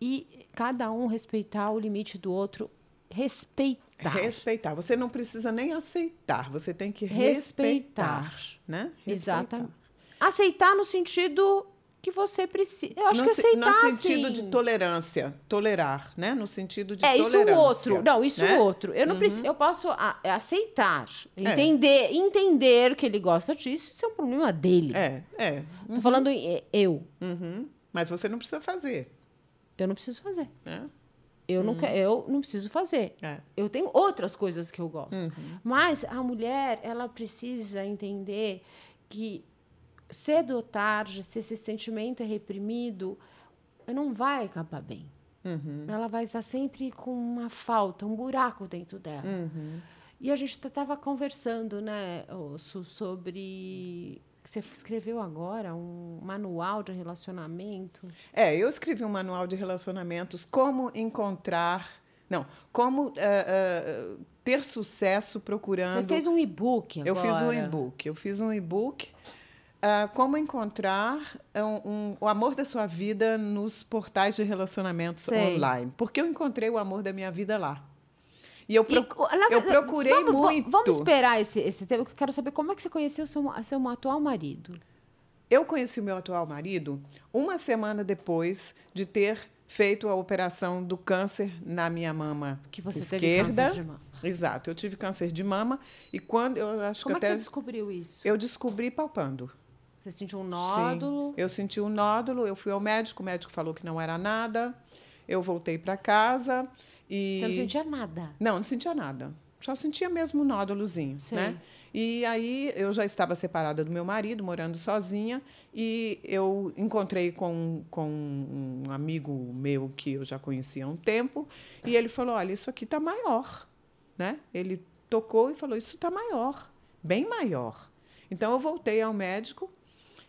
e cada um respeitar o limite do outro. Respeitar. Respeitar. Você não precisa nem aceitar, você tem que Respeitar. respeitar, né? Exatamente. Aceitar no sentido que você precisa. Eu acho no, que aceitar, no sentido assim, de tolerância, tolerar, né? No sentido de É, isso tolerância. o outro. Não, isso né? o outro. Eu não preciso, eu posso a- aceitar, entender, entender que ele gosta disso, isso é um problema dele. É, é. Tô falando em é, eu. Uhum. Mas você não precisa fazer, Eu não preciso fazer. né? Eu não quero, eu não preciso fazer. É. Eu tenho outras coisas que eu gosto. Uhum. Mas a mulher, ela precisa entender que cedo ou tarde, se esse sentimento é reprimido, não vai acabar bem. Uhum. Ela vai estar sempre com uma falta, um buraco dentro dela. Uhum. E a gente estava conversando, né, Osso, sobre. Você escreveu agora um manual de relacionamento. É, eu escrevi um manual de relacionamentos, como encontrar. Não, como eh, eh, ter sucesso procurando. Você fez um e-book agora. Eu fiz um e-book. Eu fiz um e-book. ah, como encontrar um- um- o amor da sua vida nos portais de relacionamentos Sei. online. Porque eu encontrei o amor da minha vida lá. E eu E, procu- na eu procurei vamos, va- muito. Vamos esperar esse, esse tema, que eu quero saber como é que você conheceu seu, seu atual marido. Eu conheci o meu atual marido uma semana depois de ter feito a operação do câncer na minha mama Que você teve esquerda. câncer de mama. Exato, eu tive câncer de mama e quando eu acho Como é que que até você descobriu isso? eu descobri palpando. Você sentiu um Sim. nódulo? Eu senti um nódulo, eu fui ao médico, o médico falou que não era nada. Eu voltei para casa e Você não sentia nada. Não, não sentia nada. Só sentia mesmo um nódulozinho, Sei. né? E aí eu já estava separada do meu marido, morando sozinha, e eu encontrei com, com um amigo meu que eu já conhecia há um tempo, e ele falou: "Olha, isso aqui está maior", né? Ele tocou e falou: "Isso está maior, bem maior". Então eu voltei ao médico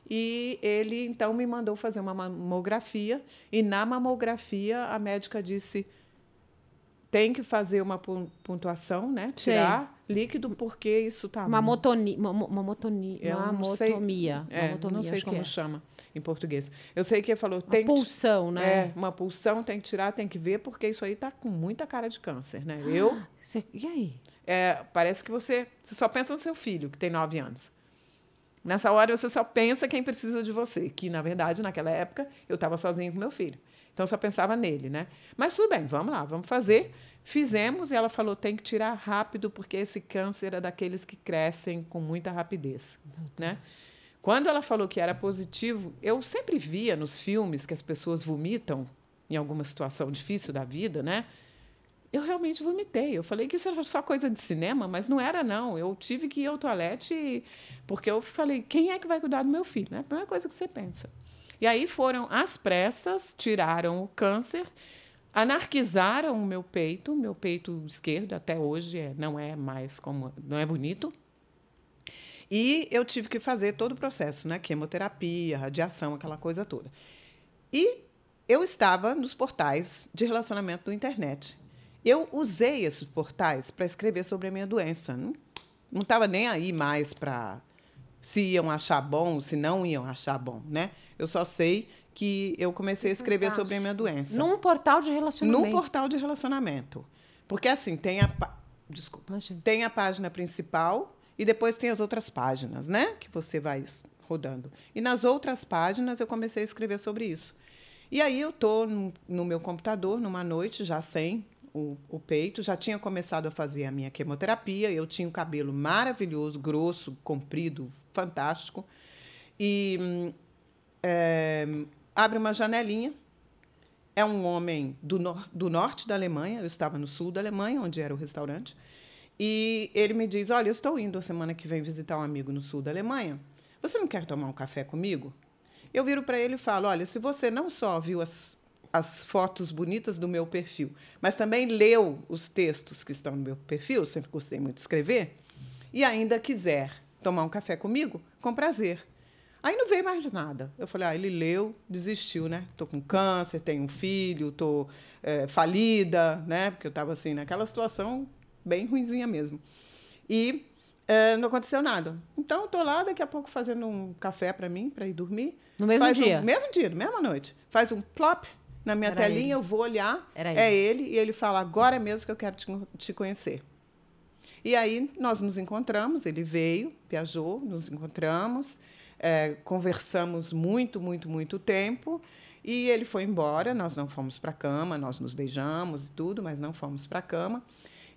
e ele então me mandou fazer uma mamografia e na mamografia a médica disse tem que fazer uma pon- pontuação, né? Tirar líquido porque isso tá Mamotoni, mamo- mamotoni, Eu não sei- mamotomia. é, não sei que como é. chama em português. Eu sei que ele falou Uma tem que pulsão, né? é, uma pulsão tem que tirar, tem que ver porque isso aí tá com muita cara de câncer, né? Eu Você- e aí? é, parece que você, você só pensa no seu filho, que tem nove anos. Nessa hora você só pensa quem precisa de você, que na verdade naquela época eu estava sozinha com meu filho. Então só pensava nele, né? Mas tudo bem, vamos lá, vamos fazer. Fizemos e ela falou tem que tirar rápido porque esse câncer é daqueles que crescem com muita rapidez, né? Quando ela falou que era positivo, eu sempre via nos filmes que as pessoas vomitam em alguma situação difícil da vida, né? Eu realmente vomitei. Eu falei que isso era só coisa de cinema, mas não era, não. Eu tive que ir ao toalete porque eu falei, quem é que vai cuidar do meu filho? Né? A primeira coisa que você pensa. E aí foram às pressas, tiraram o câncer, anarquizaram o meu peito, meu peito esquerdo até hoje é, não é mais como, não é bonito. E eu tive que fazer todo o processo, né? Quimioterapia, radiação, aquela coisa toda. E eu estava nos portais de relacionamento da internet. Eu usei esses portais para escrever sobre a minha doença. Não não estava nem aí mais para se iam achar bom, se não iam achar bom, né? Eu só sei que eu comecei a escrever sobre a minha doença. Num portal de relacionamento. Num portal de relacionamento. Porque assim, tem a desculpa, Imagina. tem a página principal e depois tem as outras páginas, né? Que você vai rodando. E nas outras páginas eu comecei a escrever sobre isso. E aí eu tô no, no meu computador numa noite já sem o, o peito, já tinha começado a fazer a minha quimioterapia, eu tinha um cabelo maravilhoso, grosso, comprido, fantástico. E é, abre uma janelinha é um homem do, nor do norte da Alemanha, eu estava no sul da Alemanha, onde era o restaurante, e ele me diz: Olha, eu estou indo a semana que vem visitar um amigo no sul da Alemanha. Você não quer tomar um café comigo? eu viro para ele e falo: olha, se você não só viu as, as fotos bonitas do meu perfil, mas também leu os textos que estão no meu perfil, sempre gostei muito de escrever, e ainda quiser tomar um café comigo, com prazer. Aí não veio mais nada. Eu falei, ah, ele leu, desistiu, né? Tô com câncer, tenho um filho, tô é, falida, né? Porque eu estava assim, naquela situação bem ruinzinha mesmo. E é, não aconteceu nada. Então, eu tô lá daqui a pouco fazendo um café para mim, para ir dormir. No mesmo Faz dia? Um, mesmo dia, mesma noite. Faz um plop na minha Era telinha, ele. eu vou olhar, Era é ele, e ele fala, agora mesmo que eu quero te, te conhecer. E aí nós nos encontramos, ele veio, viajou, nos encontramos, é, conversamos muito, muito, muito tempo, e ele foi embora, nós não fomos para a cama, nós nos beijamos e tudo, mas não fomos para a cama.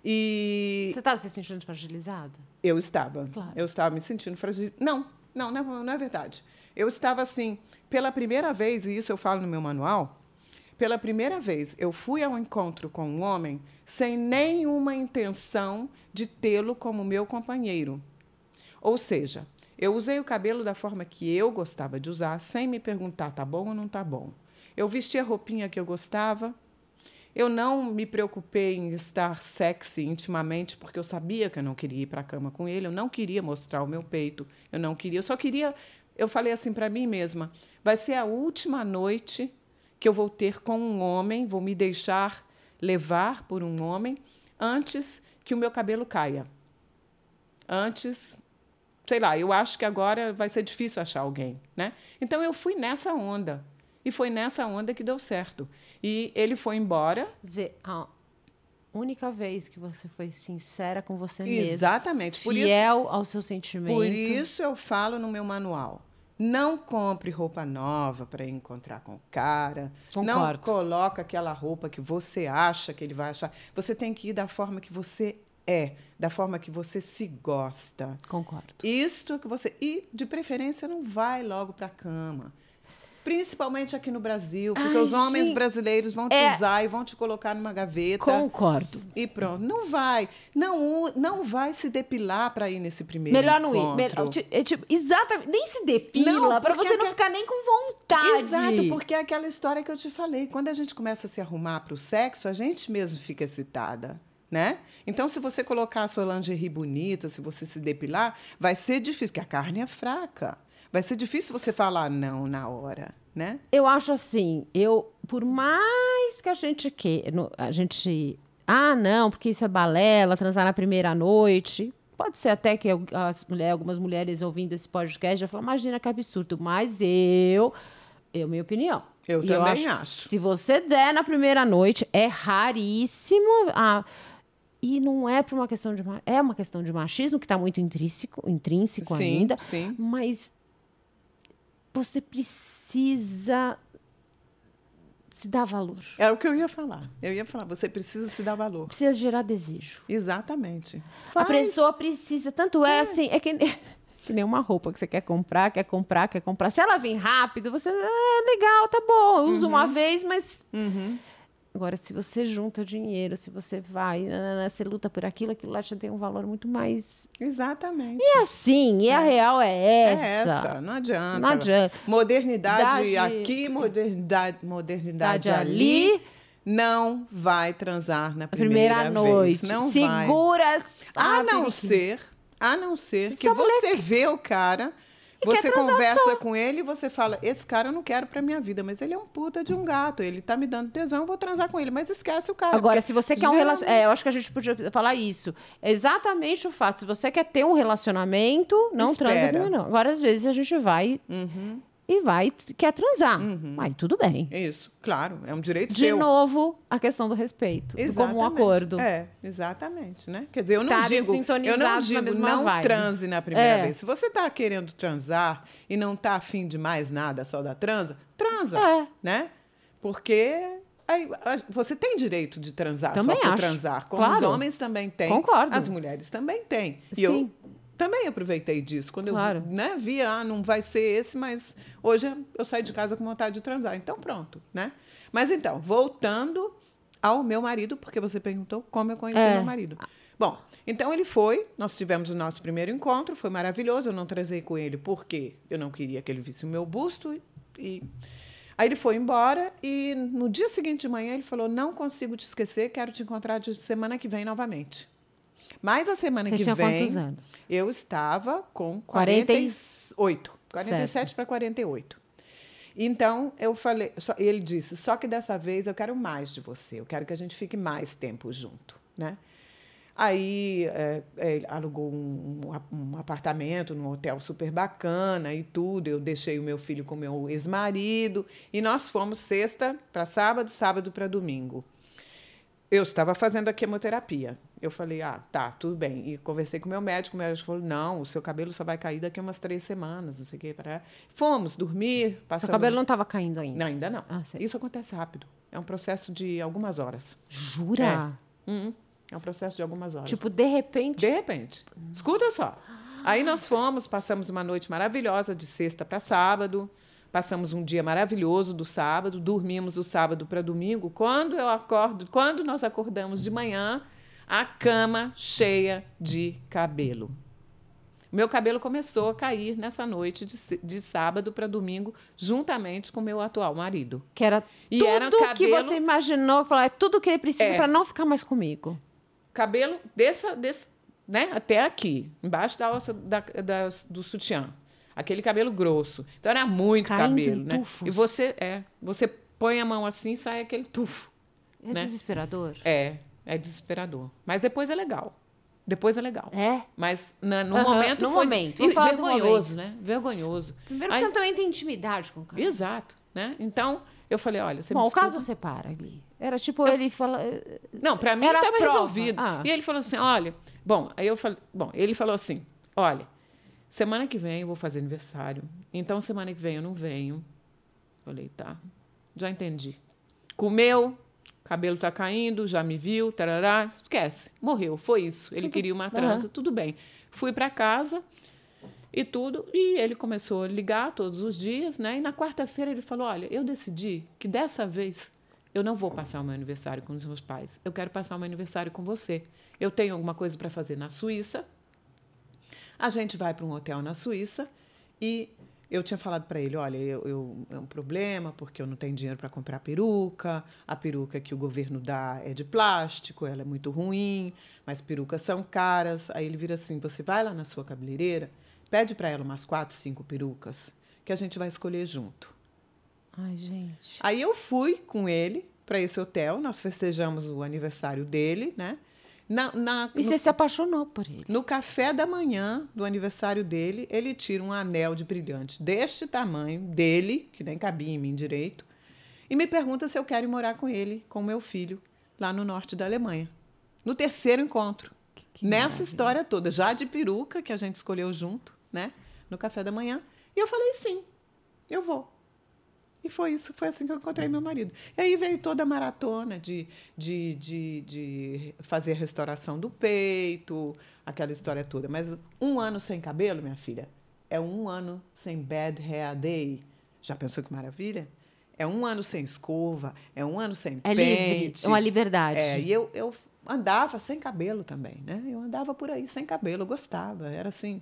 E Você estava se sentindo fragilizada? eu estava. Claro. Eu estava me sentindo fragil. Não, não, não, não é verdade. Eu estava assim, pela primeira vez, e isso eu falo no meu manual, pela primeira vez eu fui ao encontro com um homem sem nenhuma intenção de tê-lo como meu companheiro. Ou seja, eu usei o cabelo da forma que eu gostava de usar, sem me perguntar tá bom ou não tá bom. Eu vesti a roupinha que eu gostava, eu não me preocupei em estar sexy intimamente, porque eu sabia que eu não queria ir para a cama com ele, eu não queria mostrar o meu peito, eu não queria, eu só queria. Eu falei assim para mim mesma: vai ser a última noite que eu vou ter com um homem, vou me deixar levar por um homem antes que o meu cabelo caia. Antes, sei lá, eu acho que agora vai ser difícil achar alguém, né? Então eu fui nessa onda. E foi nessa onda que deu certo. E ele foi embora. Dizer, a única vez que você foi sincera com você mesma, Exatamente. Por isso, fiel ao seu sentimento. por isso eu falo no meu manual. Não compre roupa nova para encontrar com o cara. Não Concordo. coloca aquela roupa que você acha que ele vai achar. Você tem que ir da forma que você é, da forma que você se gosta. Concordo. Isto que você. E, de preferência, não vai logo para a cama. Principalmente aqui no Brasil, porque Ai, os homens gente, brasileiros vão te é- usar e vão te colocar numa gaveta. Concordo. E pronto. Não vai. Não, não vai se depilar para ir nesse primeiro Melhor não ir. Melhor, ti- é tipo, exatamente. Nem se depila, porque você não ficar nem com vontade. Exato, porque é aquela história que eu te falei. Quando a gente começa a se arrumar para o sexo, a gente mesmo fica excitada. Né? Então, se você colocar a sua lingerie bonita, se você se depilar, vai ser difícil, porque a carne é fraca. Vai ser difícil você falar não na hora, né? Eu acho assim, eu, por mais que a gente que a gente, ah, não, porque isso é balela, transar na primeira noite. Pode ser até que as mulher, algumas mulheres ouvindo esse podcast já falam, imagina que absurdo, mas eu, eu, minha opinião. Eu E também acho, acho. Se você der na primeira noite, é raríssimo. Ah, e não é por uma questão de é uma questão de machismo que está muito intrínseco, intrínseco Sim, ainda, sim. mas você precisa se dar valor. É o que eu ia falar. Eu ia falar, você precisa se dar valor. Precisa gerar desejo. Exatamente. A Faz. pessoa precisa, tanto é, assim, é que, nem- que nem uma roupa que você quer comprar, quer comprar, quer comprar. Se ela vem rápido, você, ah, legal, tá bom, eu uso uma vez, mas Uhum. Agora, se você junta dinheiro, se você vai, nanana, você luta por aquilo, aquilo lá já tem um valor muito mais. Exatamente. E assim, e a real é É essa. essa, não adianta. Não adianta. Modernidade Idade- aqui, modernidade, modernidade Idade ali. Não vai transar na primeira, primeira, noite. vez. Não vai. Segura. A a não ser, a não ser que você vê o cara, você conversa com ele e você fala: Esse cara eu não quero pra minha vida, mas ele é um puta de um gato, ele tá me dando tesão, eu vou transar com ele, mas esquece o cara. Agora, se você quer um relacionamento. É, eu acho que a gente podia falar isso. É exatamente o fato. Se você quer ter um relacionamento, não transa Espera. primeiro, não. Agora, às vezes, a gente vai Uhum, e vai, quer transar. Uhum. Aí tudo bem. é isso, claro, é um direito De seu. novo, a questão do respeito. Do comum Exatamente. acordo. É, exatamente, né? Quer dizer, eu não Estarem digo, eu não digo não vibe. transe na primeira É. vez. Se você tá querendo transar e não tá afim de mais nada, só da transa, transa, É. né? Porque aí, você tem direito de transar Também só por acho. transar, como os Claro. homens também têm. Concordo. As mulheres também têm. E Sim. eu também aproveitei disso. Quando Claro. eu né, vi, ah, não vai ser esse, mas hoje eu saí de casa com vontade de transar. Então, pronto, né? Mas então, voltando ao meu marido, porque você perguntou como eu conheci É. meu marido. Bom, então ele foi, nós tivemos o nosso primeiro encontro, foi maravilhoso. Eu não transei com ele porque eu não queria que ele visse o meu busto E aí ele foi embora e no dia seguinte de manhã ele falou: "Não consigo te esquecer, quero te encontrar de semana que vem novamente". Mas a semana Você que tinha vem quantos anos? eu estava com 40 e- 48, 47 para 48. Então eu falei, só- ele disse, só que dessa vez eu quero mais de você, eu quero que a gente fique mais tempo junto, né? Aí é, é, ele alugou um, um ap- um apartamento num hotel super bacana e tudo. Eu deixei o meu filho com o meu ex-marido e nós fomos sexta para sábado, sábado para domingo. Eu estava fazendo a quimioterapia. Eu falei, ah, tá, tudo bem. E conversei com o meu médico. O médico falou, não, o seu cabelo só vai cair daqui a umas três semanas, não sei o quê. Para... Fomos dormir, Seu passamos... cabelo não estava caindo ainda. Não, ainda não. Ah. Isso acontece rápido. É um processo de algumas horas. Jura? Uhum. É um processo de algumas horas. Tipo, de repente. De repente. Escuta só. Aí nós fomos, passamos uma noite maravilhosa de sexta para sábado. Passamos um dia maravilhoso do sábado, dormimos do sábado para domingo. Quando eu acordo, quando nós acordamos de manhã, a cama cheia de cabelo. Meu cabelo começou a cair nessa noite de, de sábado para domingo, juntamente com meu atual marido. Que era E tudo era um que cabelo- você imaginou, falar, é tudo que ele precisa É. pra não ficar mais comigo. cabelo dessa, desse, né, até aqui, embaixo da alça da, da- do sutiã. Aquele cabelo grosso. Então era muito Caindo cabelo, né? tufos. E você é, você põe a mão assim, sai aquele tufo. É Né? desesperador. É, é desesperador. Mas depois é legal. Depois é legal. É. Mas na- no Aham, momento no foi momento. e vergonhoso, né? Vergonhoso. Primeiro Aí- que você também tem intimidade com o cara. Exato, né? Então eu falei, olha, você Bom, me o caso separa ali. Era tipo, ele fala. Não, para mim estava resolvido. Ah. E ele falou assim: olha, bom, aí eu falei, bom, ele falou assim: olha, semana que vem eu vou fazer aniversário. Então semana que vem eu não venho. Falei, tá, já entendi. Comeu, cabelo tá caindo, já me viu, tarará, esquece, morreu, foi isso. Ele queria uma trança, tudo bem. Fui para casa e tudo, e ele começou a ligar todos os dias, né? E na quarta-feira ele falou: olha, eu decidi que dessa vez eu não vou passar o meu aniversário com os meus pais. Eu quero passar o meu aniversário com você. Eu tenho alguma coisa para fazer na Suíça. A gente vai para um hotel na Suíça e eu tinha falado para ele, olha, eu, eu- é um problema porque eu não tenho dinheiro para comprar peruca. A peruca que o governo dá é de plástico, ela é muito ruim, mas perucas são caras. Aí ele vira assim, você vai lá na sua cabeleireira, pede para ela umas quatro, cinco perucas que a gente vai escolher junto. Ai, gente. Aí eu fui com ele para esse hotel, nós festejamos o aniversário dele, né? Na, na- E no, você se apaixonou por ele. no café da manhã do aniversário dele, ele tira um anel de brilhante deste tamanho, dele, que nem cabia em mim direito, e me pergunta se eu quero ir morar com ele, com meu filho, lá no norte da Alemanha. No terceiro encontro. Que Nessa maravilha. história toda, já de peruca, que a gente escolheu junto, né? No café da manhã. E eu falei, sim, eu vou. E foi isso, foi assim que eu encontrei meu marido. E aí veio toda a maratona de, de, de, de fazer a restauração do peito, aquela história toda. Mas um ano sem cabelo, minha filha, é um ano sem bad hair day. Já pensou que maravilha? É um ano sem escova, é um ano sem É livre. pente. É uma liberdade. É, e eu, eu andava sem cabelo também, né? Eu andava por aí sem cabelo, eu gostava. Era assim.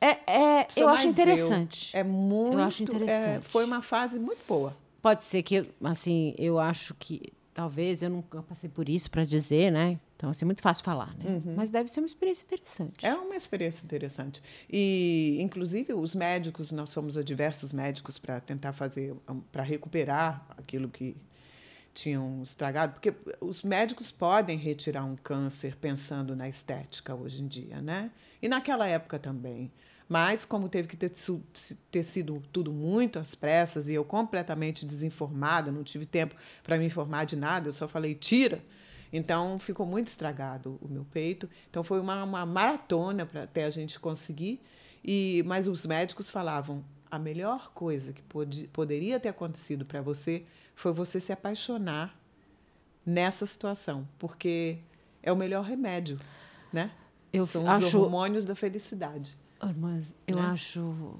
É, é, eu acho mais eu. interessante. É muito. acho é, interessante. foi uma fase muito boa. Pode ser que, assim, eu acho que talvez eu nunca passei por isso para dizer, né? Então, assim, é muito fácil falar, né? Mas deve ser uma experiência interessante. É uma experiência interessante. E, inclusive, os médicos, nós fomos a diversos médicos para tentar fazer, para recuperar aquilo que tinham estragado, porque os médicos podem retirar um câncer pensando na estética hoje em dia, né? E naquela época também. Mas, como teve que ter, ter sido tudo muito às pressas e eu completamente desinformada, não tive tempo para me informar de nada, eu só falei, tira. Então, ficou muito estragado o meu peito. Então, foi uma, uma maratona para até a gente conseguir. E, mas os médicos falavam: a melhor coisa que pode, poderia ter acontecido para você foi você se apaixonar nessa situação, porque é o melhor remédio, né? Eu São os acho. hormônios da felicidade. Ah, Mas eu né? acho.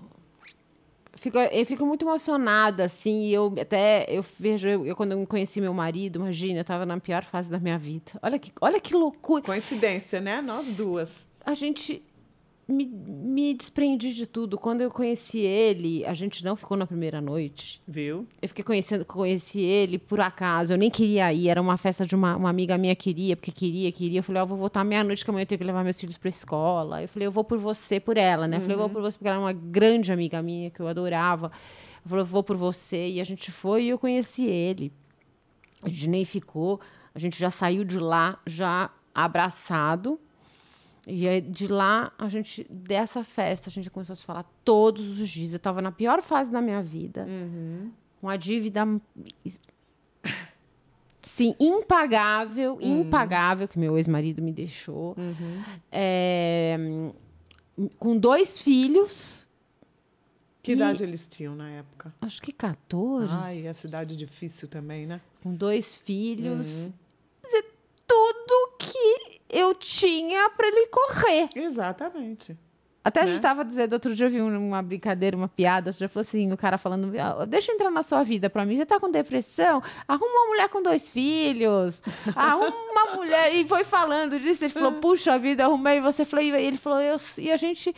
Fico, eu fico muito emocionada, assim, e eu até eu vejo, eu, eu quando eu conheci meu marido, imagina, eu estava na pior fase da minha vida. Olha que, olha que loucura. Coincidência, né? Nós duas. A gente me, me desprendi de tudo. Quando eu conheci ele, a gente não ficou na primeira noite. Viu? Eu fiquei conhecendo, conheci ele por acaso. Eu nem queria ir. Era uma festa de uma, uma amiga minha queria, porque queria, queria. Eu falei, ó, vou voltar meia-noite, que amanhã eu tenho que levar meus filhos pra escola. Eu falei, eu vou por você, por ela, né? Eu falei, eu vou por você, porque ela era uma grande amiga minha, que eu adorava. Eu falei, eu vou por você. E a gente foi e eu conheci ele. A gente nem ficou. A gente já saiu de lá, já abraçado. E aí, de lá, a gente, dessa festa, a gente começou a se falar todos os dias. Eu estava na pior fase da minha vida, com a dívida, sim, impagável, impagável, que meu ex-marido me deixou. É, com dois filhos, Que E- idade eles tinham na época? acho que 14, Ai, a cidade difícil também, né? com dois filhos. Quer dizer, tudo eu tinha para ele correr. Exatamente. Até a Né? gente tava dizendo, outro dia eu vi um- uma brincadeira, uma piada, outro dia falou assim, o cara falando, "Ah, deixa eu entrar na sua vida pra mim, você tá com depressão? Arruma uma mulher com dois filhos, arruma uma mulher, e foi falando disso, ele falou, puxa vida, arrumei você, falei, e ele falou, eu, e a gente,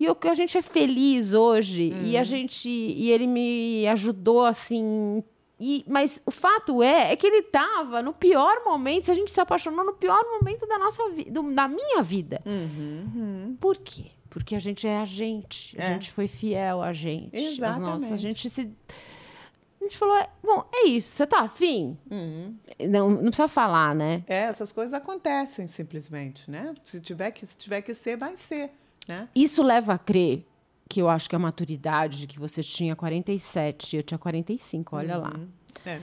e eu, a gente é feliz hoje, e a gente, e ele me ajudou, assim, e, mas o fato é, é que ele tava no pior momento, a gente se apaixonou no pior momento da nossa vida, da minha vida. Uhum, Por quê? Porque a gente é a gente. A É. gente foi fiel a gente. Exatamente. a gente se. A gente falou, é, bom, é isso, você tá afim? uhum. Não, não precisa falar, né? É, essas coisas acontecem simplesmente, né? Se tiver que, se tiver que ser, vai ser, né? Isso leva a crer que eu acho que a maturidade que você tinha 47, eu tinha 45, olha lá. É.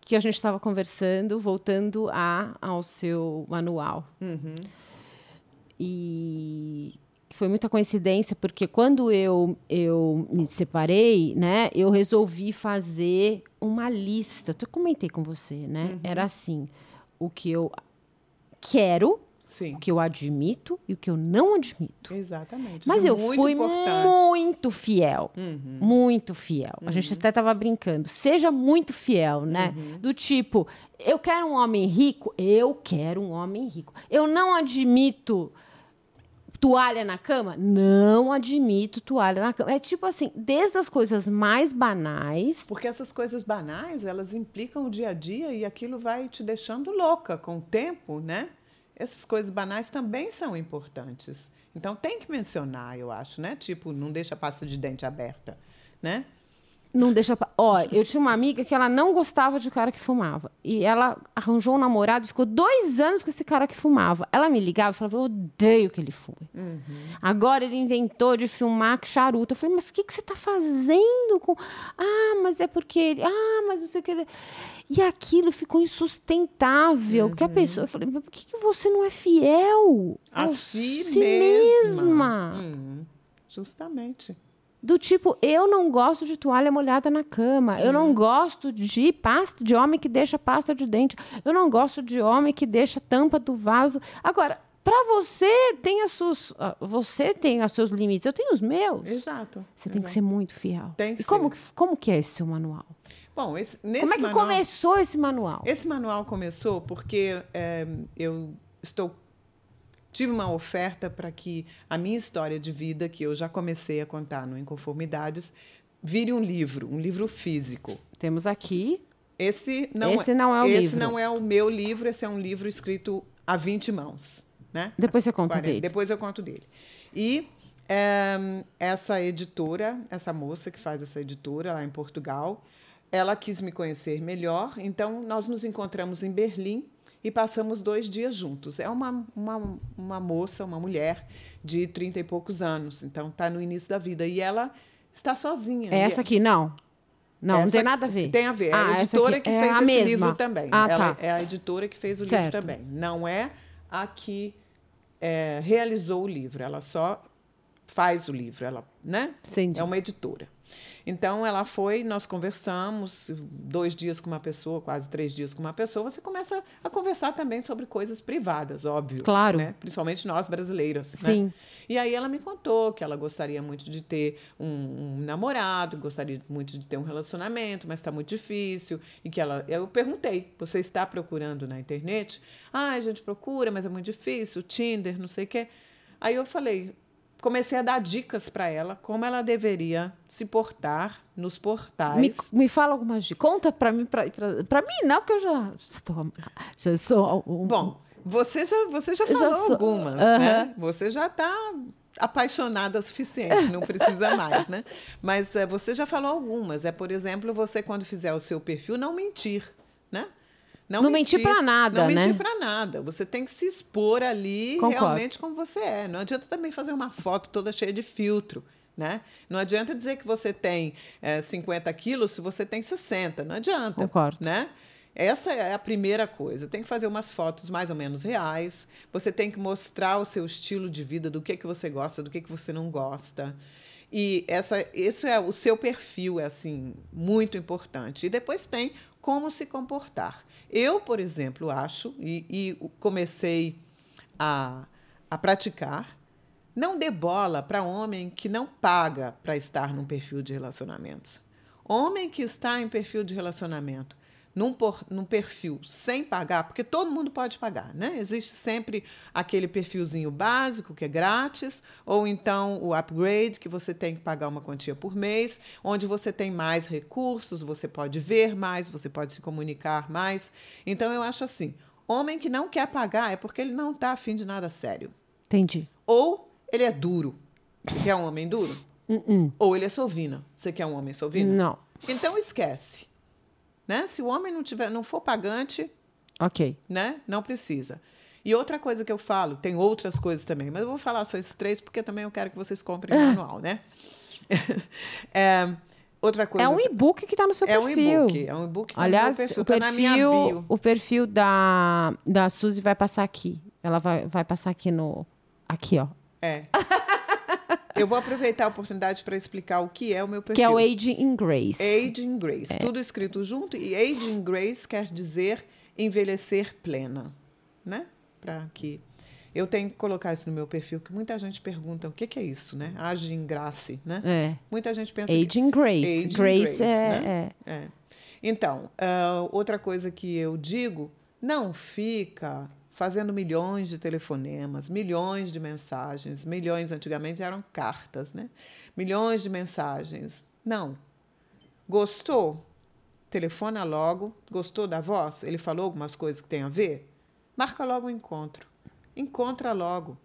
Que a gente estava conversando, voltando a, ao seu manual. Uhum. E foi muita coincidência, porque quando eu, eu me separei, né, eu resolvi fazer uma lista. Eu comentei com você, né? Era assim: o que eu quero, Sim, o que eu admito e o que eu não admito. exatamente. Mas Isso é eu fui importante. muito fiel. Uhum. Muito fiel. A gente até estava brincando. Seja muito fiel, né? Uhum. Do tipo, eu quero um homem rico, eu quero um homem rico. Eu não admito toalha na cama? Não admito toalha na cama. É tipo assim, desde as coisas mais banais. Porque essas coisas banais, elas implicam o dia a dia e aquilo vai te deixando louca com o tempo, né? Essas coisas banais também são importantes. Então tem que mencionar, eu acho, né? Tipo, não deixa a pasta de dente aberta, né? Não deixa. pa- Ó, eu tinha uma amiga que ela não gostava de cara que fumava. E ela arranjou um namorado e ficou dois anos com esse cara que fumava. Ela me ligava e falava: Eu odeio que ele fume. Agora ele inventou de filmar charuto. Eu falei: Mas o que, que você está fazendo com. Ah, mas é porque ele. Ah, mas não sei o que ele. E aquilo ficou insustentável. Porque a pessoa. Eu falei: Mas por que, que você não é fiel? A ao si, si mesma. mesma? Uhum. Justamente. Do tipo, eu não gosto de toalha molhada na cama. Eu não gosto de pasta de homem que deixa pasta de dente. Eu não gosto de homem que deixa tampa do vaso. Agora, para você tem as suas, ah, você tem os seus limites. Eu tenho os meus. Exato. Você tem que exato. ser muito fiel. Tem que e como ser. que como que é esse seu manual? Bom, esse, nesse como é que manual, começou esse manual? Esse manual começou porque é, eu estou tive uma oferta para que a minha história de vida, que eu já comecei a contar no Inconformidades, vire um livro, um livro físico. Temos aqui. Esse não esse é, não é o esse livro. não é o meu livro, esse é um livro escrito a 20 mãos, né? Depois você conta 40. dele. Depois eu conto dele. E eh, essa editora, essa moça que faz essa editora lá em Portugal, ela quis me conhecer melhor, então nós nos encontramos em Berlim e passamos dois dias juntos. É uma, uma, uma moça, uma mulher de 30 e poucos anos, então está no início da vida. E ela está sozinha. É essa aqui, não. Não, não essa- tem nada a ver. Tem a ver. É Ah, a essa editora que é fez a esse mesma. livro também. Ah, Ela tá. é a editora que fez o Certo. livro também. Não é a que é, realizou o livro. Ela só faz o livro. Ela, né? Entendi. É uma editora. Então ela foi, nós conversamos dois dias com uma pessoa, quase três dias com uma pessoa. Você começa a conversar também sobre coisas privadas, óbvio. Claro. né? Principalmente nós brasileiros. né? Sim. E aí ela me contou que ela gostaria muito de ter um, um namorado, gostaria muito de ter um relacionamento, mas está muito difícil. E que ela. Eu perguntei: você está procurando na internet? Ah, a gente procura, mas é muito difícil, Tinder, não sei o quê. Aí eu falei. Comecei a dar dicas para ela como ela deveria se portar nos portais. Me, me fala algumas dicas. Conta para mim, para mim não, porque eu já estou, já sou um, Bom, você já, você já falou já sou, algumas, uh -huh. né? Você já está apaixonada o suficiente, não precisa mais, né? Mas é, você já falou algumas. É, por exemplo, você quando fizer o seu perfil, não mentir? Não, não mentir, mentir para nada, não né? Não mentir para nada. Você tem que se expor ali Concordo. realmente como você é. Não adianta também fazer uma foto toda cheia de filtro. Né? Não adianta dizer que você tem é, 50 quilos se você tem 60. Não adianta. Concordo. Né? Essa é a primeira coisa. Tem que fazer umas fotos mais ou menos reais. Você tem que mostrar o seu estilo de vida, do que, que você gosta, do que, que você não gosta. E essa, isso é o seu perfil, é assim, muito importante. E depois tem como se comportar. Eu, por exemplo, acho, e, e comecei a, a praticar, não dê bola para homem que não paga para estar num perfil de relacionamentos. Homem que está em perfil de relacionamento num, por, num perfil sem pagar, porque todo mundo pode pagar, né? Existe sempre aquele perfilzinho básico, que é grátis, ou então o upgrade, que você tem que pagar uma quantia por mês, onde você tem mais recursos, você pode ver mais, você pode se comunicar mais. Então, eu acho assim: homem que não quer pagar é porque ele não está afim de nada sério. Entendi. Ou ele é duro. Você quer um homem duro? Uh -uh. Ou ele é sovina. Você quer um homem sovina? Não. Então esquece. Né? Se o homem não tiver, não for pagante, ok, né? Não precisa. E outra coisa que eu falo, tem outras coisas também, mas eu vou falar só esses três porque também eu quero que vocês comprem o manual, né? é, outra coisa. É um e-book que está no seu é perfil. É um e-book, é um e-book que Aliás, tá no meu perfil, o perfil, tá minha bio. o perfil da da Suzy vai passar aqui. Ela vai, vai passar aqui no aqui, ó. É. Eu vou aproveitar a oportunidade para explicar o que é o meu perfil. Que é o Aging Grace. Aging Grace. É. Tudo escrito junto. E Aging Grace quer dizer envelhecer plena. Né? Para que. Eu tenho que colocar isso no meu perfil, que muita gente pergunta o que, que é isso, né? Aging Grace, né? É. Muita gente pensa. Aging que... Grace. Aging Grace, Grace é, né? é. é. Então, uh, outra coisa que eu digo, não fica fazendo milhões de telefonemas, milhões de mensagens, milhões antigamente eram cartas, né? Milhões de mensagens. Não. Gostou? Telefona logo. Gostou da voz? Ele falou algumas coisas que tem a ver? Marca logo o um encontro. Encontra logo.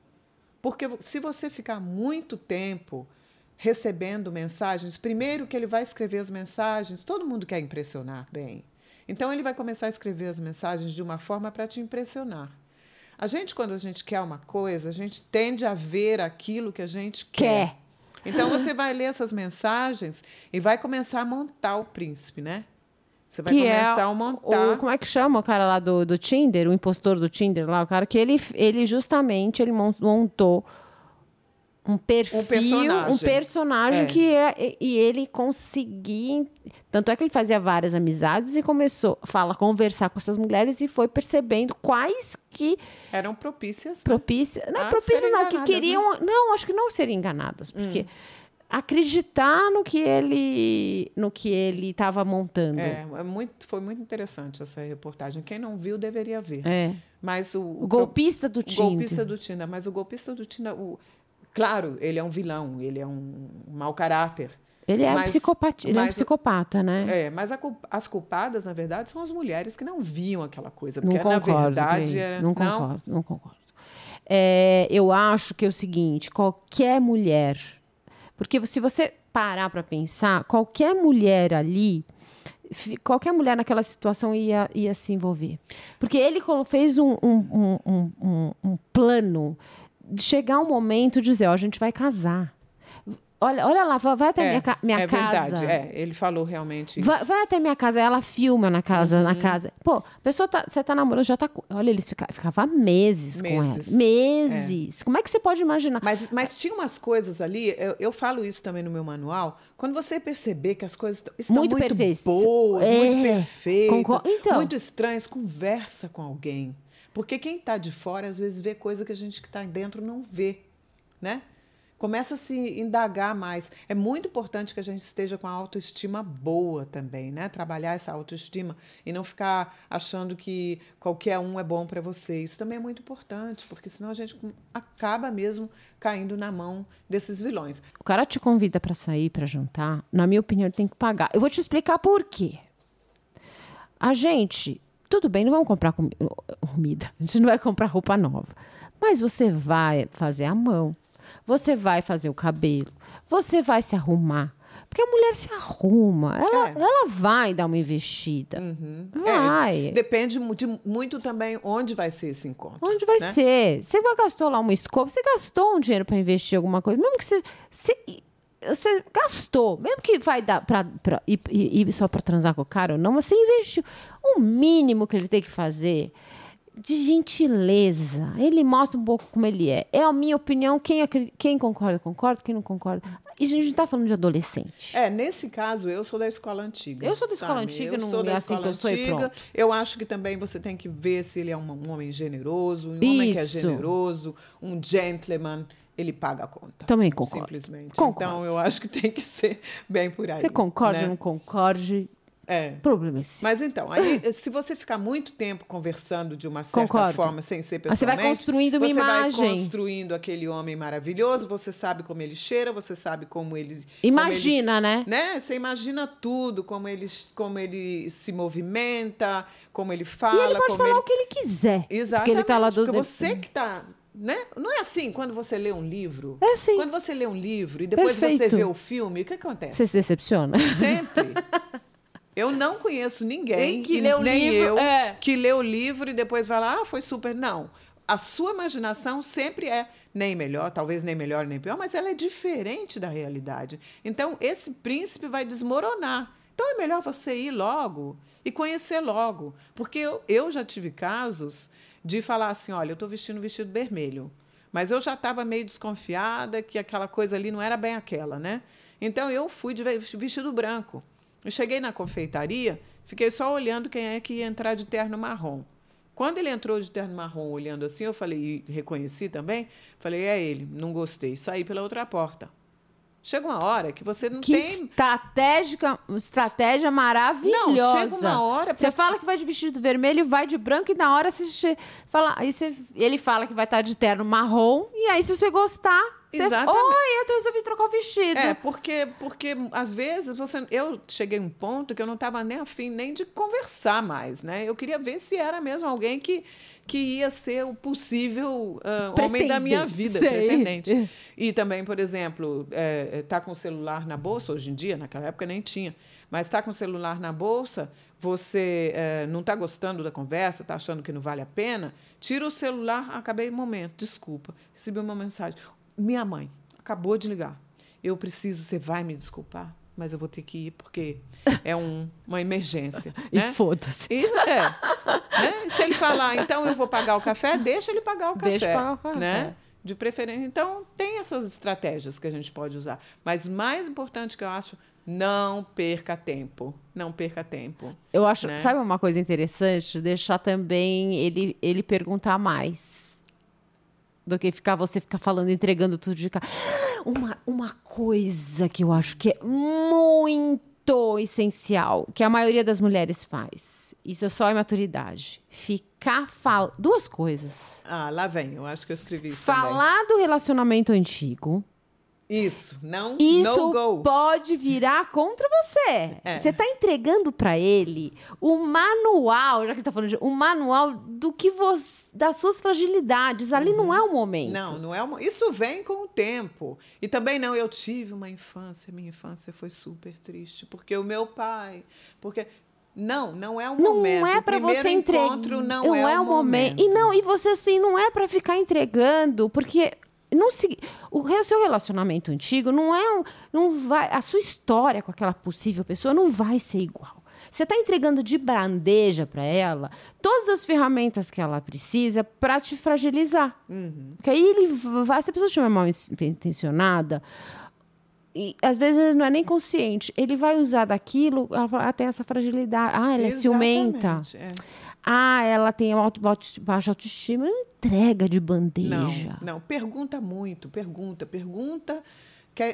Porque se você ficar muito tempo recebendo mensagens, primeiro que ele vai escrever as mensagens, todo mundo quer impressionar bem. Então ele vai começar a escrever as mensagens de uma forma para te impressionar. A gente, quando a gente quer uma coisa, a gente tende a ver aquilo que a gente quer. quer. Então você vai ler essas mensagens e vai começar a montar o príncipe, né? Você vai que é começar é a montar. O, como é que chama o cara lá do, do Tinder, o impostor do Tinder lá, o cara que ele, ele justamente ele montou um perfil, um personagem, um personagem é. que é, e ele conseguia. Tanto é que ele fazia várias amizades e começou, fala, conversar com essas mulheres e foi percebendo quais que eram propícias. Né? Propícias, não, propícias não, que queriam, né? não, acho que não seriam enganadas, porque hum. acreditar no que ele no que ele estava montando. É, é, muito, foi muito interessante essa reportagem. Quem não viu deveria ver. É. Mas o, o, o golpista do Tinder. golpista do Tinder, mas o golpista do Tinder, o, Claro, ele é um vilão, ele é um mau caráter. Ele é, mas, psicopata, ele é um psicopata, né? É, mas a, as culpadas, na verdade, são as mulheres que não viam aquela coisa. Porque, não concordo, na verdade, é, não concordo, não, não concordo. É, eu acho que é o seguinte, qualquer mulher... Porque se você parar para pensar, qualquer mulher ali qualquer mulher naquela situação ia, ia se envolver. Porque ele fez um, um, um, um plano chegar um momento de dizer, ó, a gente vai casar. Olha, olha lá, vai até é, minha, minha é casa. É verdade, é, ele falou realmente isso. Vai, vai, até minha casa, ela filma na casa, uhum. na casa. Pô, a pessoa tá, você tá namorando, já tá. Olha, eles ficavam ficava meses, meses, com ela. Meses. É. Como é que você pode imaginar? Mas, mas tinha umas coisas ali, eu, eu falo isso também no meu manual, quando você perceber que as coisas estão muito, muito boas, é. muito perfeitas, então. muito estranhas, conversa com alguém. Porque quem está de fora, às vezes, vê coisa que a gente que está dentro não vê, né? começa a se indagar mais. É muito importante que a gente esteja com a autoestima boa também, né? Trabalhar essa autoestima e não ficar achando que qualquer um é bom para você. Isso também é muito importante, porque senão a gente acaba mesmo caindo na mão desses vilões. O cara te convida para sair, para jantar, na minha opinião, ele tem que pagar. Eu vou te explicar por quê. A gente, tudo bem, não vamos comprar comida, a gente não vai comprar roupa nova. Mas você vai fazer a mão, você vai fazer o cabelo, você vai se arrumar. Porque a mulher se arruma, ela, é. ela vai dar uma investida. Uhum. Vai. É, depende de muito também onde vai ser esse encontro. Onde vai né? ser? Você gastou lá uma escova, você gastou um dinheiro para investir em alguma coisa, mesmo que você, você, você gastou, mesmo que vai dar para ir, ir só para transar com o cara ou não, você investiu. O mínimo que ele tem que fazer de gentileza. Ele mostra um pouco como ele é. É a minha opinião. Quem, quem concorda, concorda. Quem não concorda. E a gente está falando de adolescente. É, nesse caso, eu sou da escola antiga. Eu sou da escola sabe? antiga, eu não sou da é assim que eu sou antiga. Eu acho que também você tem que ver se ele é um, um homem generoso. Um Isso. homem que é generoso, um gentleman ele paga a conta. Também concordo. Simplesmente. Concordo. Então, eu acho que tem que ser bem por aí. Você concorda né? ou não concorde? É. Problema é Mas então, aí, se você ficar muito tempo conversando de uma certa Concordo. forma, sem ser pessoalmente... Você vai construindo uma você imagem. Você vai construindo aquele homem maravilhoso, você sabe como ele cheira, você sabe como ele... Imagina, como ele, né? né? Você imagina tudo, como ele, como ele se movimenta, como ele fala... E ele pode falar ele... o que ele quiser. Exatamente. Porque ele tá lá do... Porque você que está né? Não é assim quando você lê um livro. É assim. Quando você lê um livro e depois Perfeito. você vê o filme, o que acontece? Você se decepciona? Sempre. Eu não conheço ninguém, que lê o nem livro, eu, é. que lê o livro e depois vai lá, ah, foi super. Não. A sua imaginação sempre é nem melhor, talvez nem melhor nem pior, mas ela é diferente da realidade. Então, esse príncipe vai desmoronar. Então, é melhor você ir logo e conhecer logo. Porque eu, eu já tive casos de falar assim: olha, eu estou vestindo um vestido vermelho. Mas eu já estava meio desconfiada que aquela coisa ali não era bem aquela, né? Então eu fui de vestido branco. Eu cheguei na confeitaria, fiquei só olhando quem é que ia entrar de terno marrom. Quando ele entrou de terno marrom olhando assim, eu falei, e reconheci também, falei, é ele, não gostei, saí pela outra porta. Chega uma hora que você não que tem. Estratégica, estratégia maravilhosa. Não, chega uma hora. Você fala que vai de vestido vermelho, vai de branco, e na hora você fala. Aí você, ele fala que vai estar de terno marrom, e aí, se você gostar, você. Exatamente. Oi, eu resolvi trocar o vestido. É, porque, porque às vezes você. Eu cheguei a um ponto que eu não estava nem afim nem de conversar mais, né? Eu queria ver se era mesmo alguém que que ia ser o possível uh, homem da minha vida, Sei. pretendente. E também, por exemplo, é, tá com o celular na bolsa, hoje em dia, naquela época nem tinha, mas está com o celular na bolsa, você é, não está gostando da conversa, está achando que não vale a pena, tira o celular, acabei o momento, desculpa, recebi uma mensagem. Minha mãe acabou de ligar. Eu preciso, você vai me desculpar? Mas eu vou ter que ir porque é um, uma emergência. e né? foda-se. E, é, né? Se ele falar, então eu vou pagar o café, deixa ele pagar o café. Deixa pagar o café. Né? De preferência. Então, tem essas estratégias que a gente pode usar. Mas mais importante que eu acho, não perca tempo. Não perca tempo. Eu acho, né? sabe uma coisa interessante? Deixar também ele, ele perguntar mais do que ficar você ficar falando, entregando tudo de cara. Uma, uma coisa que eu acho que é muito essencial, que a maioria das mulheres faz. Isso é só imaturidade. Ficar falando. Duas coisas. Ah, lá vem, eu acho que eu escrevi isso. Falar também. do relacionamento antigo. Isso, não Isso pode virar contra você. É. Você está entregando para ele o manual, já que está falando de, o manual do que você das suas fragilidades. Ali uhum. não é o momento. Não, não é o Isso vem com o tempo. E também não, eu tive uma infância, minha infância foi super triste, porque o meu pai, porque não, não é o não momento. Não é para você entregar. Não, não é, é, o momento. momento. E não, e você assim não é para ficar entregando, porque não se, o seu relacionamento antigo não é um, não vai, a sua história com aquela possível pessoa não vai ser igual. Você está entregando de bandeja para ela todas as ferramentas que ela precisa para te fragilizar. Uhum. Que aí ele vai, se a pessoa estiver mal intencionada, e às vezes não é nem consciente, ele vai usar daquilo, ela fala, ah, tem essa fragilidade, ah, ela é Exatamente, ciumenta. É. Ah, ela tem auto, baixa autoestima. Entrega de bandeja. Não, não. Pergunta muito, pergunta, pergunta.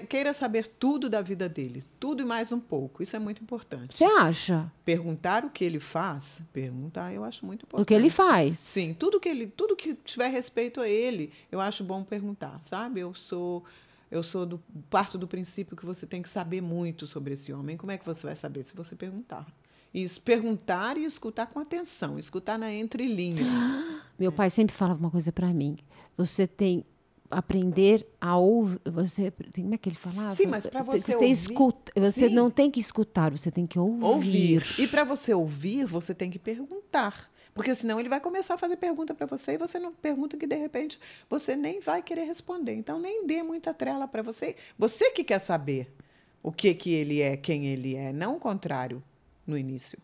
Queira saber tudo da vida dele, tudo e mais um pouco. Isso é muito importante. Você acha? Perguntar o que ele faz, perguntar, eu acho muito importante. O que ele faz? Sim, tudo que ele, tudo que tiver respeito a ele, eu acho bom perguntar, sabe? Eu sou eu sou do parto do princípio que você tem que saber muito sobre esse homem. Como é que você vai saber se você perguntar? Isso, perguntar e escutar com atenção, escutar na entrelinhas. Meu pai sempre falava uma coisa para mim. Você tem aprender a ouvir. Você, como é que ele falava? Sim, mas para você, você ouvir, escuta, você sim. não tem que escutar, você tem que ouvir. Ouvir. E para você ouvir, você tem que perguntar. Porque senão ele vai começar a fazer pergunta para você e você não pergunta que de repente você nem vai querer responder. Então nem dê muita trela para você. Você que quer saber o que que ele é, quem ele é, não o contrário no início.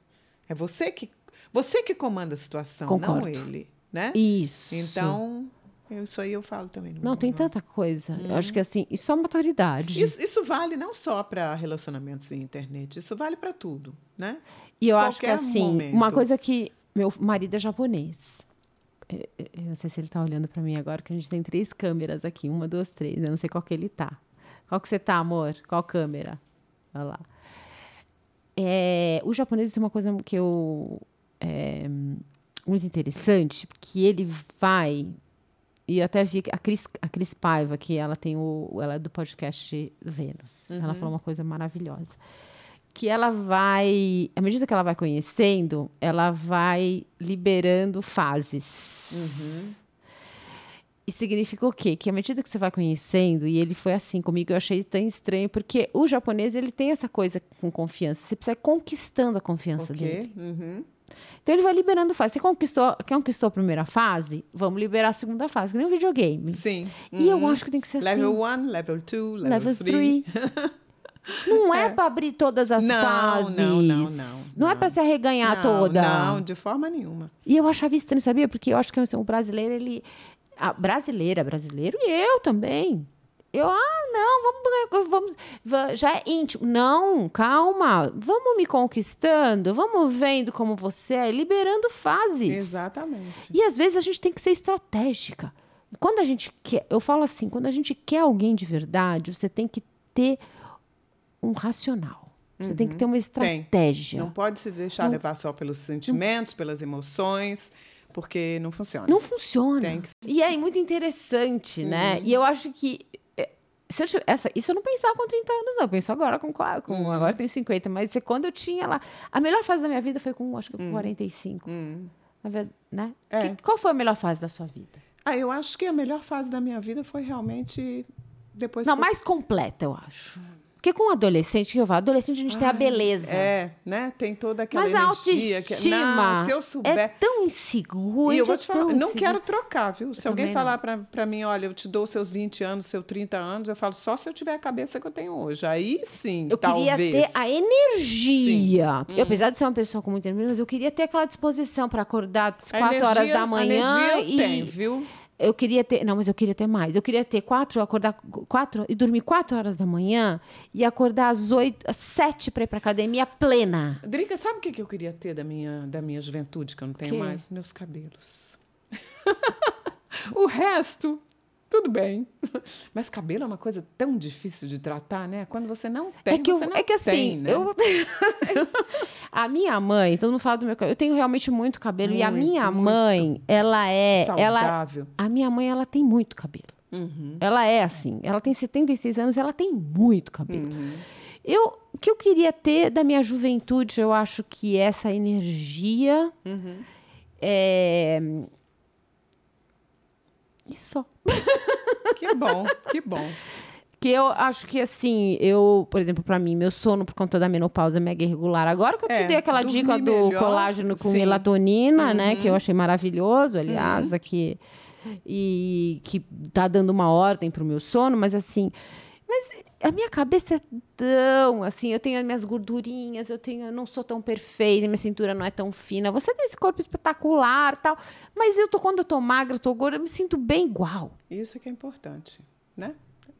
É você que você que comanda a situação, Concordo. não ele, né? Isso. Então, isso aí eu falo também. Não, tem tanta coisa. Hum. Eu acho que assim, isso é maturidade. Isso, isso vale não só para relacionamentos em internet, isso vale para tudo, né? E eu Qualquer acho que assim, momento. uma coisa que meu marido é japonês. É, é, eu não sei se ele está olhando para mim agora, que a gente tem três câmeras aqui. Uma, duas, três. Eu não sei qual que ele tá. Qual que você tá, amor? Qual câmera? Olha lá. É, o japonês tem uma coisa que eu... É, muito interessante, porque ele vai... E eu até vi a Cris, a Cris Paiva, que ela tem o... Ela é do podcast Vênus. Uhum. Ela falou uma coisa maravilhosa que ela vai, à medida que ela vai conhecendo, ela vai liberando fases. Uhum. E significa o quê? Que à medida que você vai conhecendo, e ele foi assim comigo, eu achei tão estranho, porque o japonês, ele tem essa coisa com confiança. Você precisa ir conquistando a confiança okay. dele. Uhum. Então ele vai liberando fase. Você conquistou, conquistou a primeira fase? Vamos liberar a segunda fase, que nem um videogame. Sim. E eu uhum. acho que tem que ser level assim. Level 1, level 2, level 3. Não é, é. para abrir todas as não, fases. Não, não, não. Não, não é para se arreganhar não, toda. Não, de forma nenhuma. E eu achava estranho, sabia? Porque eu acho que assim, o brasileiro, ele. A brasileira, brasileiro e eu também. Eu, ah, não, vamos, vamos, já é íntimo. Não, calma, vamos me conquistando, vamos vendo como você é, liberando fases. Exatamente. E às vezes a gente tem que ser estratégica. Quando a gente quer, eu falo assim, quando a gente quer alguém de verdade, você tem que ter um racional. Você uhum. tem que uhum. ter uma estratégia. Tem. Não pode se deixar não, levar só pelos sentimentos, não, pelas emoções, porque não funciona. Não funciona. Que... E é muito interessante, né? uhum. né? E eu acho que é, se eu, essa, isso eu não pensava com 30 anos, não. Eu penso agora com, com uhum. agora eu tenho 50, mas quando eu tinha lá. A melhor fase da minha vida foi com, acho que com 45. Uhum. uhum. Né? É. Que, qual foi a melhor fase da sua vida? Ah, eu acho que a melhor fase da minha vida foi realmente depois. Não, que... mais completa, eu acho. Porque com adolescente, que eu falo, adolescente a gente Ai, tem a beleza. É, né? Tem toda aquela Mas energia. a autoestima que, não, se eu souber... é tão inseguro. E eu vou te falar, não quero trocar, viu? Se eu alguém falar para mim, olha, eu te dou seus 20 anos, seus 30 anos, eu falo só se eu tiver a cabeça que eu tenho hoje. Aí sim, Eu talvez. queria ter a energia. Eu, hum. apesar de ser uma pessoa com muita energia, mas eu queria ter aquela disposição para acordar às 4 energia, horas da manhã. A energia eu e... tenho, viu? Eu queria ter. Não, mas eu queria ter mais. Eu queria ter quatro, acordar quatro e dormir quatro horas da manhã e acordar às oito, às sete para ir para academia plena. Drica, sabe o que, eu queria ter da minha, da minha juventude, que eu não tenho que? mais? Meus cabelos. o resto tudo bem. Mas cabelo é uma coisa tão difícil de tratar, né? Quando você não tem, é que eu, você não É que assim, tem, né? eu... a minha mãe, todo mundo fala do meu cabelo, eu tenho realmente muito cabelo. Muito, e a minha mãe, ela é... Saudável. Ela, a minha mãe, ela tem muito cabelo. Uhum. Ela é assim. Ela tem 76 anos, ela tem muito cabelo. Uhum. Eu, o que eu queria ter da minha juventude, eu acho que essa energia... Uhum. É, e só. Que bom, que bom. Que eu acho que, assim, eu, por exemplo, para mim, meu sono por conta da menopausa é mega irregular. Agora que eu é, te dei aquela dica do melhor, colágeno com sim. melatonina, uhum. né? Que eu uhum. achei maravilhoso, aliás, uhum. aqui. E que tá dando uma ordem pro meu sono, mas assim. Mas a minha cabeça é tão assim, eu tenho as minhas gordurinhas, eu tenho, eu não sou tão perfeita, minha cintura não é tão fina. Você tem esse corpo espetacular, tal, mas eu tô quando eu tô magra, eu tô gorda, eu me sinto bem igual. Isso que é importante, né?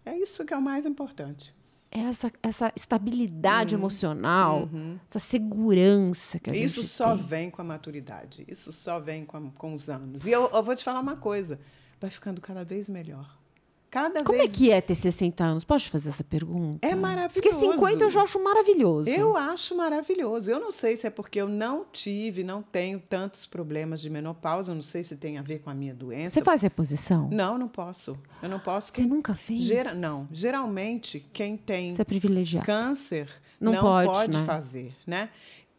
É isso que é o mais importante. é essa, essa estabilidade emocional, essa segurança que a Isso gente só tem. vem com a maturidade. Isso só vem com, a- com os anos. E eu, eu vou te falar uma coisa: vai ficando cada vez melhor. Cada Como é vez que é ter 60 anos? Posso te fazer essa pergunta? É Porque maravilhoso. 50 eu já acho maravilhoso. Eu acho maravilhoso. Eu não sei se é porque eu não tive, não tenho tantos problemas de menopausa. Eu não sei se tem a ver com a minha doença. Você faz reposição? Não, não posso. Eu não posso. Você nunca fez? Gera- Não. Geralmente, quem tem Você é privilegiado. câncer Não não, pode, pode, né? fazer, né?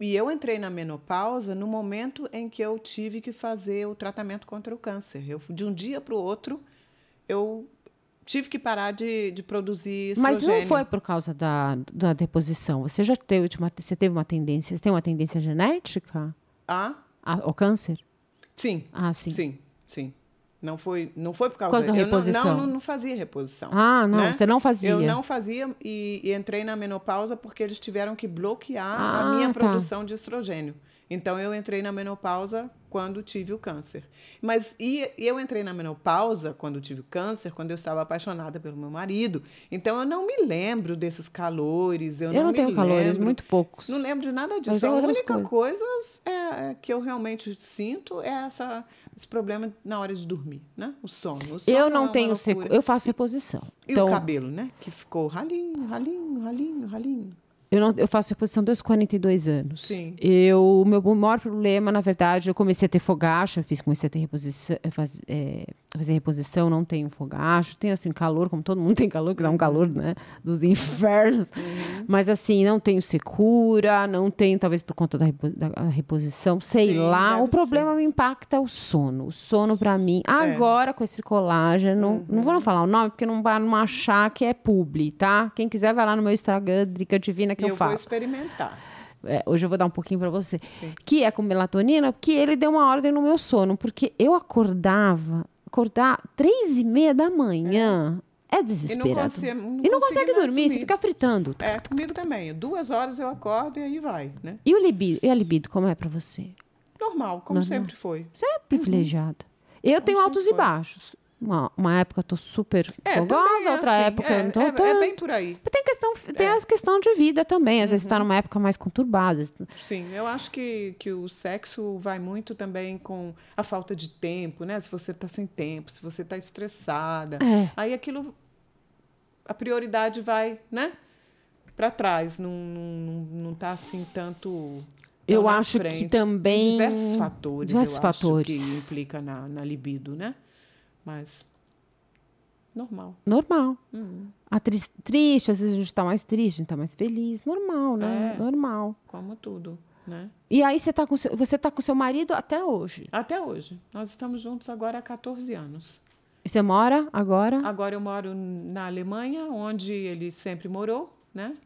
E eu entrei na menopausa no momento em que eu tive que fazer o tratamento contra o câncer. Eu, de um dia para o outro, eu tive que parar de, de produzir Mas não foi por causa da, da deposição. Você já teve uma, você teve uma tendência, você tem uma tendência genética Ah, a- ao câncer? sim, Ah, sim. sim, sim. Não foi, não foi por causa, Por causa da reposição. Não, não, não fazia reposição. Ah, não, né? você não fazia. Eu não fazia e, e entrei na menopausa porque eles tiveram que bloquear Ah, a minha tá. produção de estrogênio. Então eu entrei na menopausa quando tive o câncer. Mas e, eu entrei na menopausa quando tive o câncer, quando eu estava apaixonada pelo meu marido. Então eu não me lembro desses calores, eu, Eu não me tenho calores, muito poucos. Não lembro de nada disso. A única coisa é, é que eu realmente sinto é essa, esse problema na hora de dormir, né? O sono. O sono Eu é não uma tenho eu faço reposição. E então, o cabelo, né? Que ficou ralinho, ralinho, ralinho, ralinho. Eu, não, eu faço reposição desde os 42 anos. Sim. Eu, o meu maior problema, na verdade, eu comecei a ter fogacho, eu fiz, comecei a ter reposição, faz, é, fazer reposição, não tenho fogacho, tenho assim calor, como todo mundo tem calor, que dá um calor, né, dos infernos. Mas assim, não tenho secura, não tenho, talvez por conta da, da reposição, sei Sim, lá. O problema me impacta o sono. O sono pra mim, É. agora com esse colágeno, Uhum. não vou não falar o nome, porque não vai não achar que é publi, tá? Quem quiser vai lá no meu Instagram, Drica Divina, que eu, eu falo. vou experimentar. É, hoje eu vou dar um pouquinho pra você. Sim. Que é com melatonina, que ele deu uma ordem no meu sono, porque eu acordava, acordar três e meia da manhã. É, E não, desesperado. consigo, não, E não consegue dormir, você fica fritando. É, comigo também. Duas horas eu acordo e aí vai, né? E o libido? E a libido, como é pra você? Normal, como Normal. sempre foi. Você é privilegiada. Eu tenho sempre altos e foi. baixos. Uma, uma época eu tô super É, fogosa, também outra assim, época é, eu não tô é, tanto. é bem por aí. Tem questão, tem É. as questão de vida também. Às vezes você tá numa época mais conturbada. vezes- Sim, eu acho que, que o sexo vai muito também com a falta de tempo, né? Se você está sem tempo, se você está estressada. É. Aí aquilo, a prioridade vai, né? Para trás, não, não, não tá assim tanto. Eu acho que frente. também- Tem diversos fatores, diversos fatores. que implica na, na libido, né? Mas, normal. Normal. Hum, A tris- triste, às vezes a gente tá mais triste, a gente tá mais feliz. Normal, né? É. Normal. como tudo, né? E aí você tá com seu, você tá com seu marido até hoje. Até hoje. Nós estamos juntos agora há 14 anos. E você mora agora? Agora eu moro na Alemanha, onde ele sempre morou, né?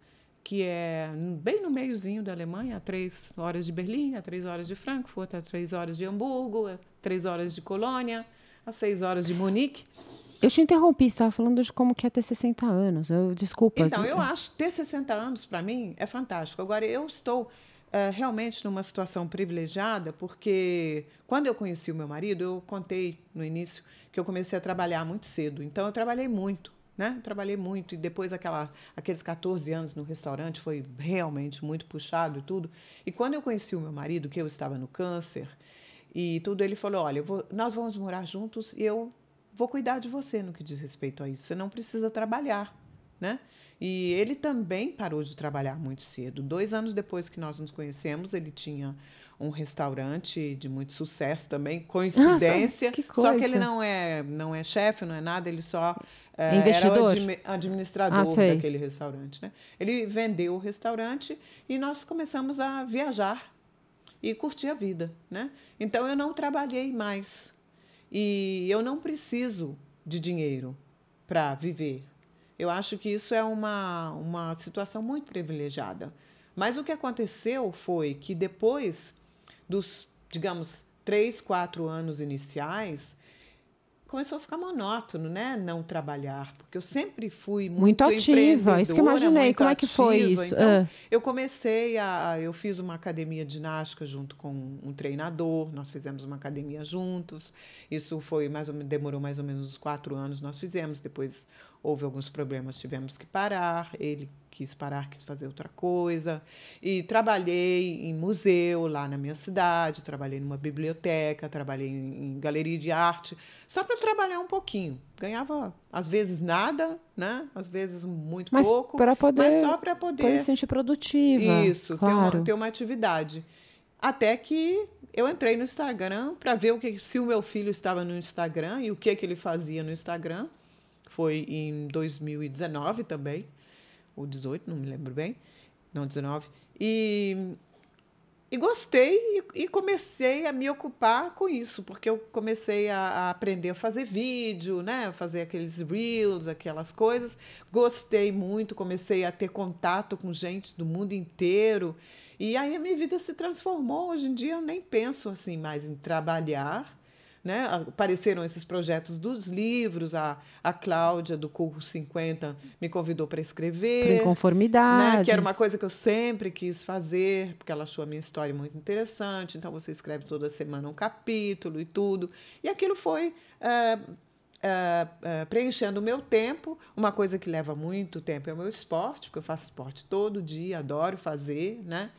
Que é bem no meiozinho da Alemanha, a três horas de Berlim, a três horas de Frankfurt, a três horas de Hamburgo, a três horas de Colônia, a seis horas de Munique. Eu te interrompi, você estava falando de como que é ter 60 anos. Eu, desculpa. Então, eu acho ter 60 anos, para mim, é fantástico. Agora, eu estou eh, realmente numa situação privilegiada, porque quando eu conheci o meu marido, eu contei no início que eu comecei a trabalhar muito cedo. Então, eu trabalhei muito, né? Trabalhei muito. E depois, aquela, aqueles 14 anos no restaurante, foi realmente muito puxado e tudo. E quando eu conheci o meu marido, que eu estava no câncer, e tudo, ele falou: Olha, vou- nós vamos morar juntos e eu vou cuidar de você no que diz respeito a isso. Você não precisa trabalhar, né? E ele também parou de trabalhar muito cedo. Dois anos depois que nós nos conhecemos, ele tinha um restaurante de muito sucesso também, coincidência. que Só que coisa. ele não é, não é chefe, não é nada, ele só eh, Investidor? era administrador Ah, daquele restaurante. Né? Ele vendeu o restaurante e nós começamos a viajar e curtir a vida. Né? Então eu não trabalhei mais. E eu não preciso de dinheiro para viver. Eu acho que isso é uma, uma situação muito privilegiada. Mas o que aconteceu foi que depois dos, digamos, três, quatro anos iniciais, começou a ficar monótono, né? Não trabalhar, porque eu sempre fui muito, Muito ativa, isso que eu imaginei. Como é que foi ativa. isso? Então, Ah. eu comecei a. Eu fiz uma academia de ginástica junto com um treinador, nós fizemos uma academia juntos. Isso foi mais ou menos, demorou mais ou menos uns quatro anos, nós fizemos. Depois houve alguns problemas, tivemos que parar. Ele quis parar, quis fazer outra coisa. E trabalhei em museu lá na minha cidade, trabalhei numa biblioteca, trabalhei em, galeria de arte, só para trabalhar um pouquinho. Ganhava, às vezes, nada, né? Às vezes, muito Mas pouco. para poder, Mas só para poder se sentir produtiva. isso, ter, claro. uma, ter uma atividade. Até que eu entrei no Instagram para ver o que, se o meu filho estava no Instagram e o que, que ele fazia no Instagram. Foi em 2019 também, ou 18, não me lembro bem. Não, 19. E, e gostei e, e comecei a me ocupar com isso, porque eu comecei a, a aprender a fazer vídeo, né? Fazer aqueles reels, aquelas coisas. Gostei muito, comecei a ter contato com gente do mundo inteiro. E aí a minha vida se transformou. Hoje em dia eu nem penso assim mais em trabalhar. Né? Apareceram esses projetos dos livros, a, a Cláudia, do Curso 50, me convidou para escrever inconformidades. né? Que era uma coisa que eu sempre quis fazer, porque ela achou a minha história muito interessante. Então você escreve toda semana um capítulo e tudo. E aquilo foi eh, eh, eh, preenchendo o meu tempo. Uma coisa que leva muito tempo é o meu esporte, porque eu faço esporte todo dia, adoro fazer, né?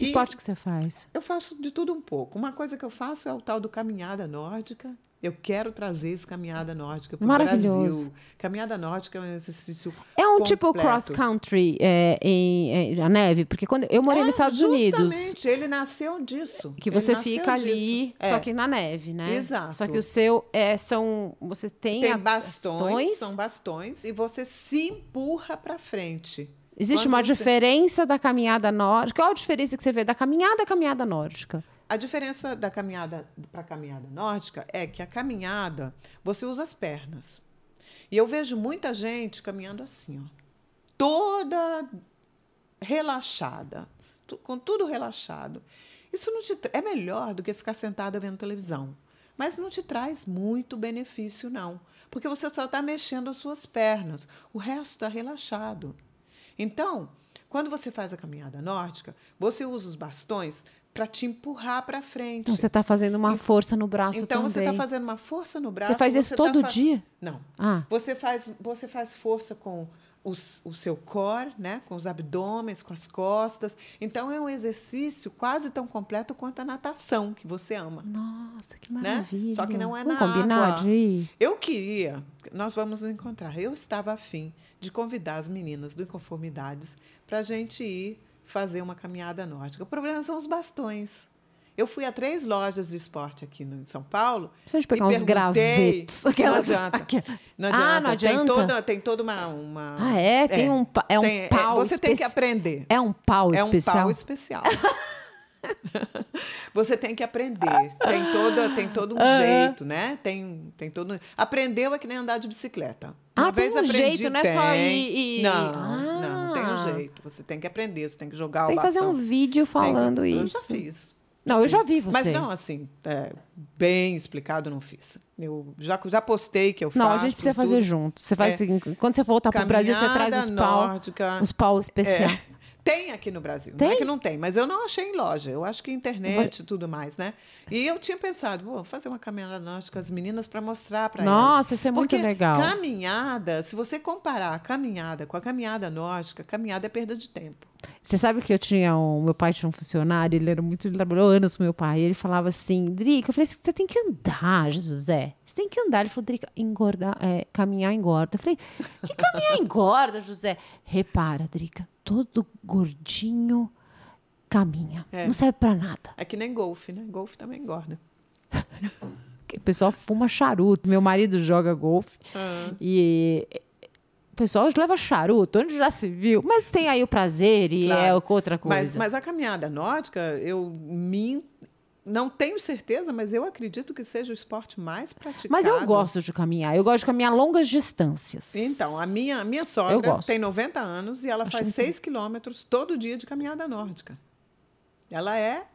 Que esporte que você faz? Eu faço de tudo um pouco. Uma coisa que eu faço é o tal do caminhada nórdica. Eu quero trazer esse caminhada nórdica para o. Brasil. Caminhada nórdica é um exercício É um tipo completo. cross country é, em, é, a neve, porque quando eu morei É, nos Estados Unidos, Justamente, ele nasceu disso. que você fica disso. ali, É. só que na neve, né? Exato. Só que o seu é são você tem, tem a- bastões, são bastões e você se empurra para frente. Existe quando uma você- diferença da caminhada nórdica. Qual a diferença que você vê da caminhada à caminhada nórdica? A diferença da caminhada para a caminhada nórdica é que a caminhada você usa as pernas. E eu vejo muita gente caminhando assim, ó, toda relaxada, com tudo relaxado. Isso não te é melhor do que ficar sentada vendo televisão, mas não te traz muito benefício não, porque você só está mexendo as suas pernas, o resto está relaxado. Então, quando você faz a caminhada nórdica, você usa os bastões para te empurrar para frente. Então você está fazendo uma força no braço Então também. você está fazendo uma força no braço. Você faz isso tá todo fa- dia? Não. Ah, Você faz, você faz força com os, o seu core, né? com os abdômenes, com as costas. Então é um exercício quase tão completo quanto a natação que você ama. nossa, que Né? maravilha. Só que não é Vamos na combinar água. de? Eu queria, nós vamos nos encontrar. Eu estava afim de convidar as meninas do Inconformidades para a gente ir fazer uma caminhada nórdica. O problema são os bastões. Eu fui a três lojas de esporte aqui no- em São Paulo. Deixa eu te pegar uns gravetos. Não adianta. Aquela- Não Ah, adianta. não Tem adianta? toda, tem toda uma, uma- Ah, é? Tem um, é um tem- é, pau Você tem que especi- aprender. É um pau É um especial? pau especial. Você tem que aprender. Tem todo, tem todo um Aham. jeito, né? Tem, tem todo. Aprendeu é que nem andar de bicicleta. Ah, tem um jeito, não é só ir e- Não, Ah. não, tem um jeito. Você tem que aprender, você tem que jogar Você tem o que fazer um bastão. vídeo falando Tem- isso. Eu já fiz. Não, eu já vi você. Mas não assim, é, bem explicado, não fiz. Eu já, já postei que eu faço. Não, a gente precisa fazer tudo. junto. Você faz É. o quando você voltar pro Brasil, você traz os pau, nórdica. os pau especiais. É. Tem aqui no Brasil. Não Tem? é que não tem, mas eu não achei em loja. Eu acho que internet e tudo mais, né? E eu tinha pensado, vou fazer uma caminhada nórdica com as meninas para mostrar para elas. Nossa, isso é muito Porque legal. caminhada, se você comparar a caminhada com a caminhada nórdica, caminhada é perda de tempo. Você sabe que eu tinha um. Meu pai tinha um funcionário, ele era muito. Ele trabalhou anos com meu pai. E ele falava assim: Drica, eu falei assim, você tem que andar, José. Você tem que andar. Ele falou, Drica, engordar, é, caminhar engorda. Eu falei, que caminhar engorda, José? Repara, Drica, todo gordinho caminha. É. Não serve pra nada. É que nem golfe, né? Golfe também engorda. O pessoal fuma charuto. Meu marido joga golfe. E o pessoal leva charuto, onde já se viu. Mas tem aí o prazer e Claro. é outra coisa. Mas, mas a caminhada nórdica, eu me não tenho certeza, mas eu acredito que seja o esporte mais praticado. Mas eu gosto de caminhar. Eu gosto de caminhar longas distâncias. Então, a minha, a minha sogra tem 90 anos e ela Acho faz 6 quilômetros todo dia de caminhada nórdica. Ela é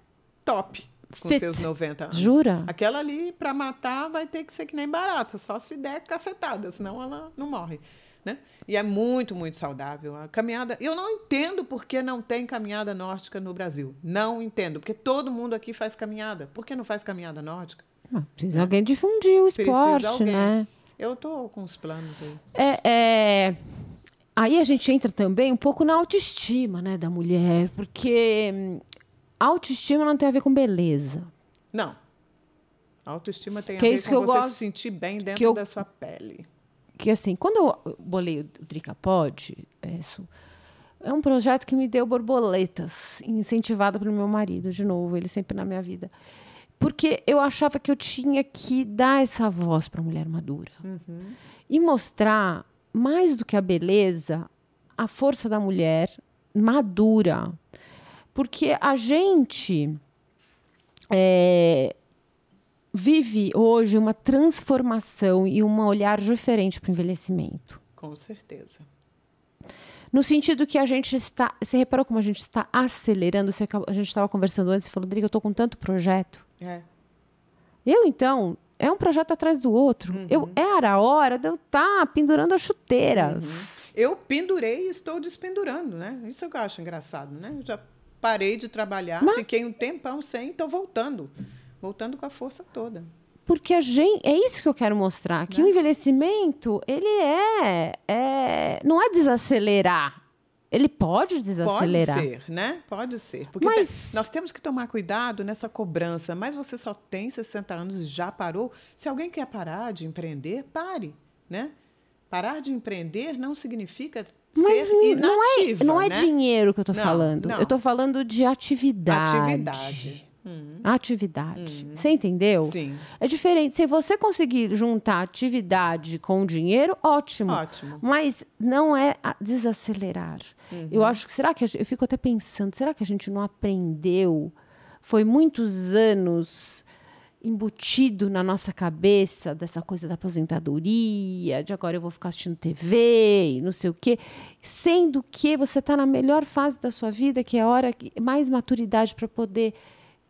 top. com Fit. seus 90 anos. Jura? Aquela ali, para matar, vai ter que ser que nem barata, só se der cacetada, senão ela não morre. Né? E é muito, muito saudável. A caminhada. Eu não entendo por que não tem caminhada nórdica no Brasil. Não entendo, porque todo mundo aqui faz caminhada. Por que não faz caminhada nórdica? Ah, Precisa alguém difundir o esporte, né? Eu estou com os planos aí. É, é, Aí a gente entra também um pouco na autoestima, né, da mulher, porque hum, autoestima não tem a ver com beleza. Não. A autoestima tem Que a é ver isso com que eu você gosto- se sentir bem dentro eu- da sua pele. Que assim, quando eu bolei o Drica Pod, é isso é um projeto que me deu borboletas, incentivada pelo meu marido, de novo, ele sempre na minha vida. Porque eu achava que eu tinha que dar essa voz para a mulher madura. E mostrar, mais do que a beleza, a força da mulher madura. Porque a gente é, vive hoje uma transformação e um olhar diferente para o envelhecimento. Com certeza. No sentido que a gente está. Você reparou como a gente está acelerando? Você a gente estava conversando antes e falou, Rodrigo, eu estou com tanto projeto. É. Eu, então, é um projeto atrás do outro. Uhum. Eu Era a hora de eu estar pendurando as chuteiras. Eu pendurei e estou despendurando, né? Isso é o que eu acho engraçado, né? Eu já parei de trabalhar, Mas- fiquei um tempão sem, estou voltando. Voltando com a força toda. Porque a gente. É isso que eu quero mostrar. Que Né? o envelhecimento, ele é, é. Não é desacelerar. Ele pode desacelerar. Pode ser, né? Pode ser. Porque Mas- nós temos que tomar cuidado nessa cobrança. Mas você só tem 60 anos e já parou. Se alguém quer parar de empreender, pare, né? Parar de empreender não significa Mas ser não é, inativa, não é né? dinheiro que eu Não, falando. não. Eu tô falando de atividade. Atividade. Hum, Atividade. Você entendeu? sim, É diferente. Se você conseguir juntar atividade com dinheiro, ótimo. ótimo. Mas não é desacelerar. Uhum. Eu acho que será que a gente- eu fico até pensando, será que a gente não aprendeu? Foi muitos anos embutido na nossa cabeça dessa coisa da aposentadoria, de agora eu vou ficar assistindo TV e não sei o quê, sendo que você está na melhor fase da sua vida, que é a hora que mais maturidade para poder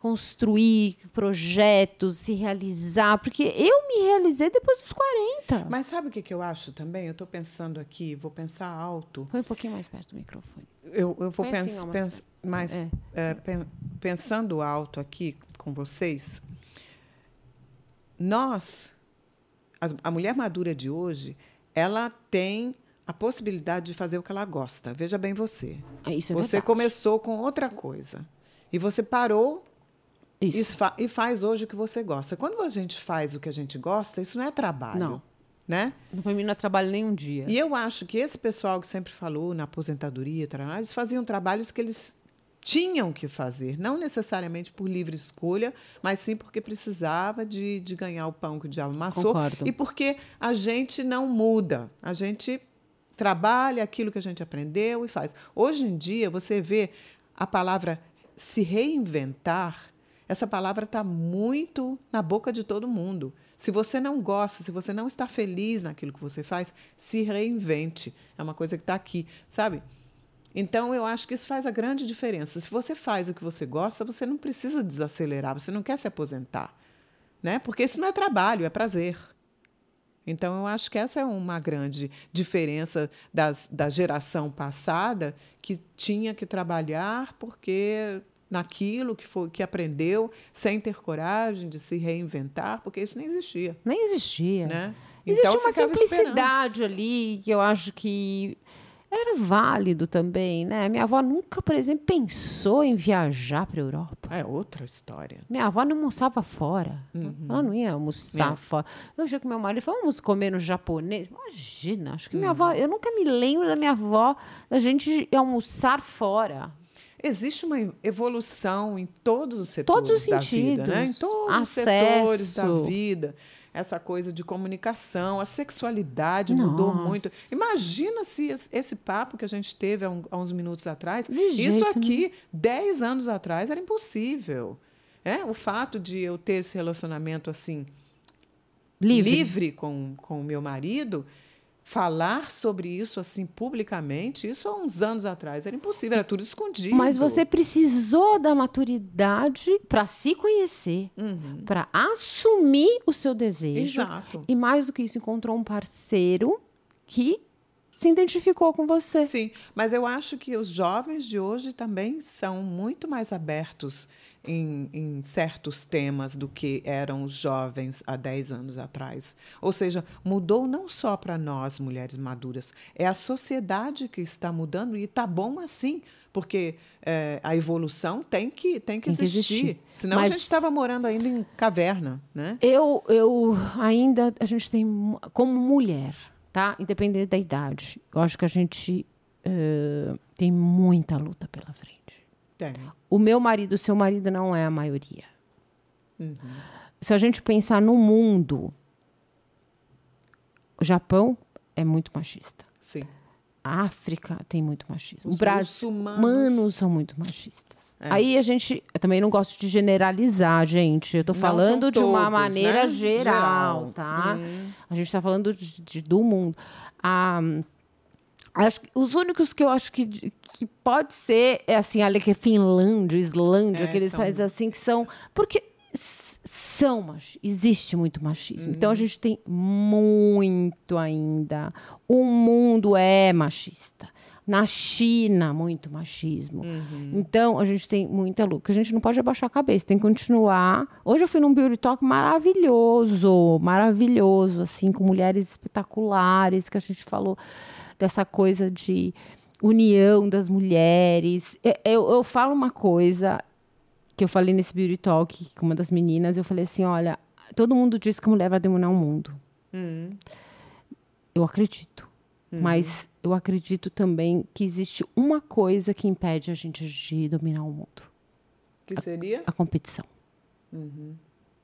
construir projetos, se realizar, porque eu me realizei depois dos 40. Mas sabe o que, que eu acho também? Eu estou pensando aqui, vou pensar alto. Põe um pouquinho mais perto do microfone. Eu, eu vou Põe assim, pens, ó, pens- mais É. é, pen- pensando alto aqui com vocês, nós, a, a mulher madura de hoje, ela tem a possibilidade de fazer o que ela gosta. Veja bem você. Ah, Isso é você verdade. começou com outra coisa. E você parou Isso. e, fa- e faz hoje o que você gosta. Quando a gente faz o que a gente gosta, isso não é trabalho. Não. Né? Não para mim não é trabalho nenhum dia. E eu acho que esse pessoal que sempre falou na aposentadoria, eles faziam trabalhos que eles tinham que fazer, não necessariamente por livre escolha, mas sim porque precisava de, de ganhar o pão que o diabo amassou Concordo. e porque a gente não muda, a gente trabalha aquilo que a gente aprendeu e faz. Hoje em dia, você vê a palavra se reinventar, essa palavra está muito na boca de todo mundo. Se você não gosta, se você não está feliz naquilo que você faz, se reinvente. É uma coisa que está aqui, sabe? Então, eu acho que isso faz a grande diferença. Se você faz o que você gosta, você não precisa desacelerar, você não quer se aposentar, né? Porque isso não é trabalho, é prazer. Então, eu acho que essa é uma grande diferença das, da geração passada, que tinha que trabalhar porque naquilo que, foi, que aprendeu, sem ter coragem de se reinventar, porque isso não existia. Nem existia. Né? Existe Então, uma ficava esperando. simplicidade ali que eu acho que era válido também, né? Minha avó nunca, por exemplo, pensou em viajar para a Europa. É outra história. Minha avó não almoçava fora. Ela não ia almoçar Uhum. É. fora. Eu chego com meu marido e falo, vamos comer no japonês. Imagina, acho que minha Uhum. avó... Eu nunca me lembro da minha avó, da gente almoçar fora. Existe uma evolução em todos os setores Todos os da vida, né? Em sentidos. todos os setores da Acesso. vida. Essa coisa de comunicação, a sexualidade mudou Nossa. muito. Imagina se esse- esse papo que a gente teve há, um- há uns minutos atrás, De isso jeito aqui, 10 anos atrás, era impossível. É? O fato de eu ter esse relacionamento assim Livre. livre com com o meu marido falar sobre isso assim publicamente, isso há uns anos atrás era impossível, era tudo escondido. Mas você precisou da maturidade para se conhecer, Uhum. para assumir o seu desejo. Exato. E mais do que isso, encontrou um parceiro que se identificou com você. Sim, mas eu acho que os jovens de hoje também são muito mais abertos em, em certos temas do que eram os jovens há 10 anos atrás. Ou seja, mudou não só para nós, mulheres maduras, é a sociedade que está mudando e está bom assim. Porque eh, a evolução tem que, tem que Tem que existir. existir. Senão a Mas- gente estava morando ainda em caverna, né? Eu, eu ainda, a gente tem, como mulher, tá? Independente da idade, eu acho que a gente eh, tem muita luta pela frente. Tem. O meu marido, o seu marido não é a maioria. Uhum. Se a gente pensar no mundo, o Japão é muito machista. Sim. A África tem muito machismo. Os o Brasil muçulmanos- são muito machistas. É. Aí a gente, eu também não gosto de generalizar, gente. Eu tô falando de uma todos, maneira né? geral, Geral. tá? Hum. A gente está falando de- de- do mundo. Ah, acho que os únicos que eu acho que, que pode ser é assim, ali que é Finlândia, Islândia, É, aqueles são- países assim que são. Porque são mach- existe muito machismo. Então Uhum. a gente tem muito ainda. O mundo é machista. Na China, muito machismo. Uhum. Então, a gente tem muita luta. A gente não pode abaixar a cabeça, tem que continuar. Hoje eu fui num beauty talk maravilhoso, maravilhoso, assim, com mulheres espetaculares, que a gente falou dessa coisa de união das mulheres. Eu, eu, eu falo uma coisa que eu falei nesse beauty talk com uma das meninas, eu falei assim, olha, todo mundo diz que a mulher vai dominar o mundo. Hum. Eu acredito. Mas eu acredito também que existe uma coisa que impede a gente de dominar o mundo. Que seria? a competição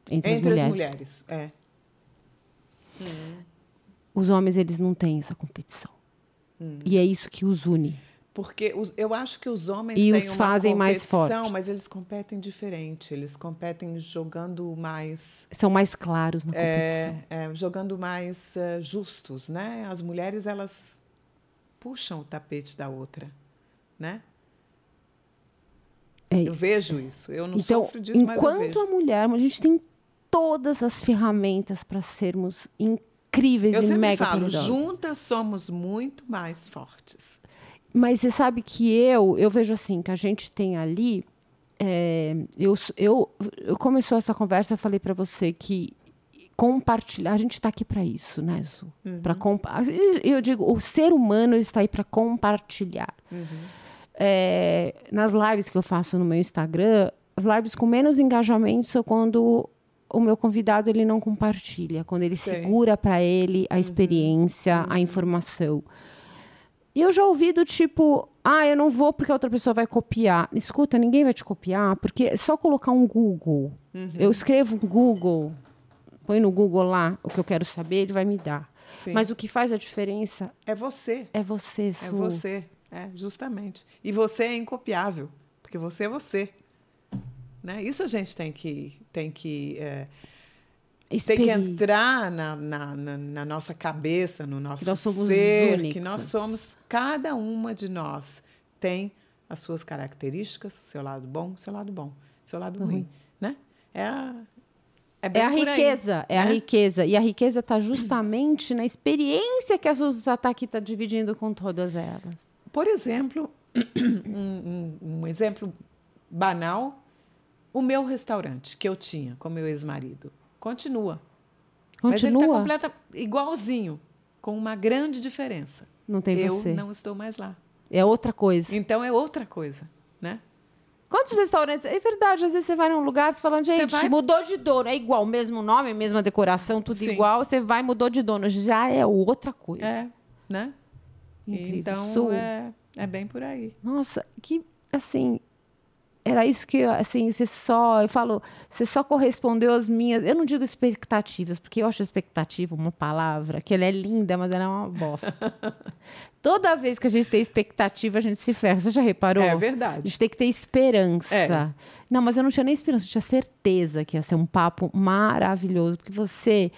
entre, Entre as mulheres. as mulheres. É. Os homens eles não têm essa competição. E é isso que os une. Porque os- eu acho que os homens E têm os fazem mais fortes. mas eles competem diferente. Eles competem jogando mais, São mais claros na competição. é, é, jogando mais é, justos, né? As mulheres elas puxam o tapete da outra, né? É. Eu vejo isso. Eu não então, sofro disso, mas eu enquanto vejo. a mulher, a gente tem todas as ferramentas para sermos incríveis Eu e mega falo, juntas somos muito mais fortes. Mas você sabe que eu, eu vejo assim, que a gente tem ali. é, eu, eu, eu começou essa conversa, eu falei para você que compartilhar, a gente está aqui para isso, né, Su? Para compa eu digo, o ser humano está aí para compartilhar. É, nas lives que eu faço no meu Instagram, as lives com menos engajamento são quando o meu convidado ele não compartilha, quando ele Sei. segura para ele a experiência, a informação. E eu já ouvi do tipo, ah, eu não vou porque a outra pessoa vai copiar. Escuta, ninguém vai te copiar, porque é só colocar um Google. Eu escrevo um Google, põe no Google lá o que eu quero saber, ele vai me dar. Sim. Mas o que faz a diferença é você. é você, É Su. você, é, justamente. E você é incopiável, porque você é você. Né? Isso a gente tem que, tem que, é, tem que entrar na, na, na- na nossa cabeça, no nosso Que nós somos ser, que únicos. nós somos, cada uma de nós tem as suas características, seu lado bom, seu lado bom, seu lado ruim, né? É a, é É a por aí, riqueza, é a né? riqueza. E a riqueza está justamente na experiência que a Suzy está aqui tá dividindo com todas elas. Por exemplo, um, um- um exemplo banal, o meu restaurante que eu tinha com meu ex-marido continua. Mas ele está Continua. completa igualzinho, com uma grande diferença. Não tem eu você. não estou mais lá. É outra coisa. Então é outra coisa, né? Quantos restaurantes? É verdade, às vezes você vai num lugar, você fala, gente, vai- mudou de dono. É igual, mesmo nome, mesma decoração, tudo Sim. igual. Você vai, mudou de dono. Já é outra coisa. É, né? Incrível. Então é, é bem por aí. Nossa, que, assim, era isso que, eu, assim, você só, eu falo, você só correspondeu às minhas, eu não digo expectativas, porque eu acho expectativa uma palavra, que ela é linda, mas ela é uma bosta. Toda vez que a gente tem expectativa, a gente se ferra. Você já reparou? É A verdade. gente tem que ter esperança. É. Não, mas eu não tinha nem esperança, eu tinha certeza que ia ser um papo maravilhoso, porque você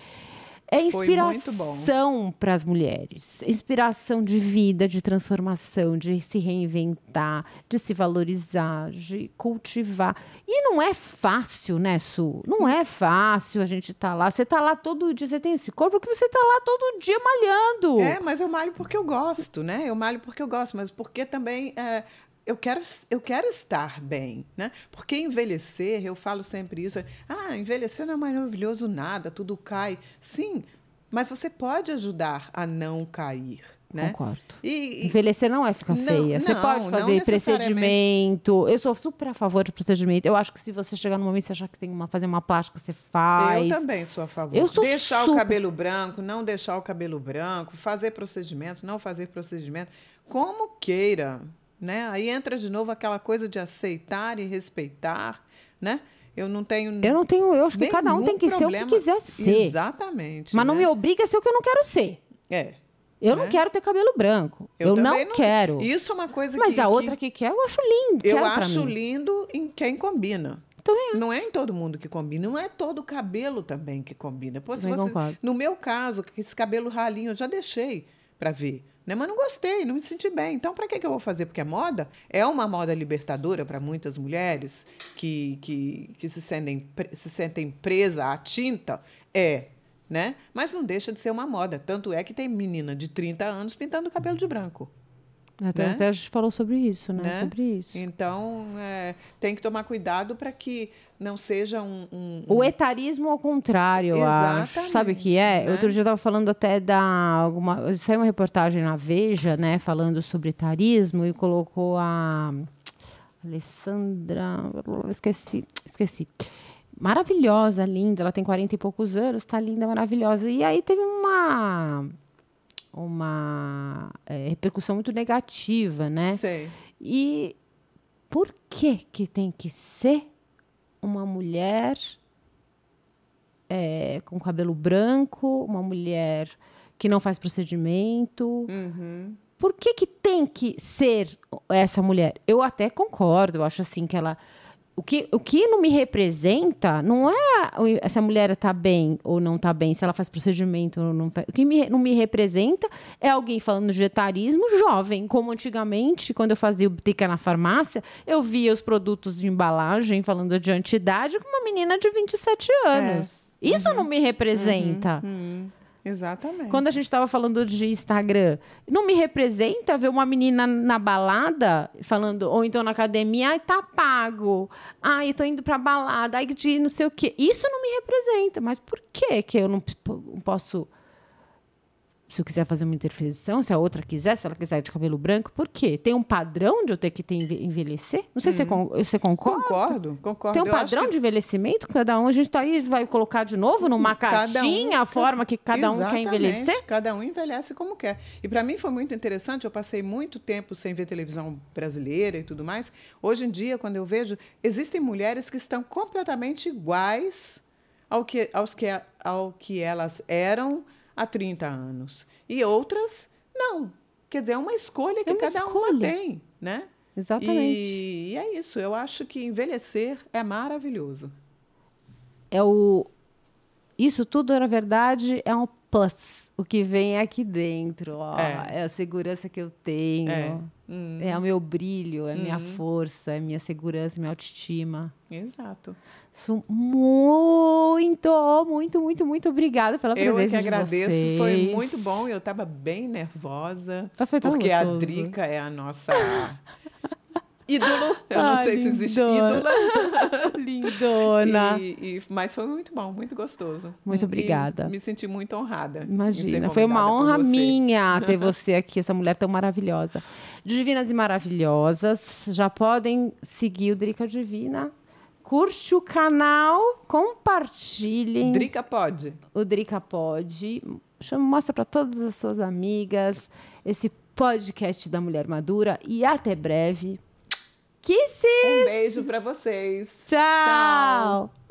É inspiração para as mulheres. Inspiração de vida, de transformação, de se reinventar, de se valorizar, de cultivar. E não é fácil, né, Su? Não é fácil a gente estar lá. Você tá lá todo dia, você tem esse corpo porque você tá lá todo dia malhando. É, mas eu malho porque eu gosto, né? Eu malho porque eu gosto, mas porque também é, eu, quero, eu quero estar bem, né? Porque envelhecer, eu falo sempre isso, ah, envelhecer não é maravilhoso nada, tudo cai. Sim, mas você pode ajudar a não cair, né? Concordo. E, e- Envelhecer não é ficar Não, feia. Você não, pode não fazer procedimento. Eu sou super a favor de procedimento. Eu acho que se você chegar no momento e você achar que tem uma fazer uma plástica, você faz. Eu também sou a favor. Eu sou deixar super- o cabelo branco, não deixar o cabelo branco, fazer procedimento, não fazer procedimento, como queira, né? Aí entra de novo aquela coisa de aceitar e respeitar, né? Eu não tenho Eu não tenho, eu acho que cada um tem que problema. ser o que quiser ser. Exatamente. Mas não né? me obriga a ser o que eu não quero ser. É. Eu Né? não quero ter cabelo branco. Eu, também não, quero. Isso é uma coisa Mas que a que outra que quer, eu acho lindo. eu acho lindo em quem combina. Também Não é em todo mundo que combina, não é todo cabelo também que combina. Pô, você- no meu caso, que esse cabelo ralinho eu já deixei para ver, né? Mas não gostei, não me senti bem. Então, para que que eu vou fazer? Porque é moda, é uma moda libertadora para muitas mulheres que, que, que se sentem se sentem presa à tinta, é, né? Mas não deixa de ser uma moda. Tanto é que tem menina de 30 anos pintando o cabelo de branco. Até, né? até a gente falou sobre isso, né? Né? Sobre isso. Então, é, tem que tomar cuidado para que não seja um, um- O etarismo ao contrário, eu acho. Sabe o que é? Exatamente, né? Outro dia eu estava falando até da. Alguma, saiu uma reportagem na Veja, né? Falando sobre etarismo e colocou a. Alessandra. Esqueci. Esqueci. Maravilhosa, linda. Ela tem 40 e poucos anos, tá linda, maravilhosa. E aí teve uma. Uma é, repercussão muito negativa, né? Sei. E por que que tem que ser uma mulher é, com cabelo branco, uma mulher que não faz procedimento? Uhum. Por que que tem que ser essa mulher? Eu até concordo, eu acho assim que ela o que, o que não me representa não é se a mulher tá bem ou não tá bem, se ela faz procedimento ou não faz. O que me- não me representa é alguém falando de etarismo jovem, como antigamente, quando eu fazia o Btica na farmácia, eu via os produtos de embalagem falando de antidade com uma menina de 27 anos. Isso não me representa. Hum, exatamente. Quando a gente estava falando de Instagram, não me representa ver uma menina na balada falando, ou então na academia, ai, tá pago. Ai, tô indo pra balada, ai, de não sei o quê. Isso não me representa. Mas por que que eu não posso. Se eu quiser fazer uma intervenção, se a outra quiser, se ela quiser de cabelo branco, por quê? Tem um padrão de eu ter que ter enve- envelhecer? Não sei se você, con- você concorda. Concordo, concordo. Tem um Eu padrão que- de envelhecimento? Cada um, a gente tá aí, vai colocar de novo numa Cada um- caixinha a forma que cada um quer Exatamente, envelhecer? Cada um envelhece como quer. E para mim foi muito interessante, eu passei muito tempo sem ver televisão brasileira e tudo mais. Hoje em dia, quando eu vejo, existem mulheres que estão completamente iguais ao que, aos que, ao que elas eram há 30 anos. E outras, não. Quer dizer, é uma escolha que uma cada uma escolha. tem, né? Exatamente. E, e é isso. Eu acho que envelhecer é maravilhoso. É o. Isso tudo, na verdade, é um plus. O que vem aqui dentro. Ó, É. é. a segurança que eu tenho. É. É, o meu brilho, é a minha Uhum. força, é a minha segurança, minha autoestima. Exato. Muito, muito, muito, muito obrigada pela Eu presença é que de agradeço, foi muito bom. Eu estava bem nervosa, Ah, foi tão porque a gostoso. Drica é a nossa ídolo. Eu não Ah, sei se existe lindona. ídola. Lindona. E, e- mas foi muito bom, muito gostoso. Muito E obrigada. me senti muito honrada. Imagina, foi uma honra minha ter você aqui, essa mulher tão maravilhosa. Divinas e maravilhosas, já podem seguir o Drica Divina. Curte o canal, compartilhem Drica pode. o Drica Pod. Chama, mostra para todas as suas amigas esse podcast da Mulher Madura e até breve. Kisses! Um beijo para vocês. Tchau.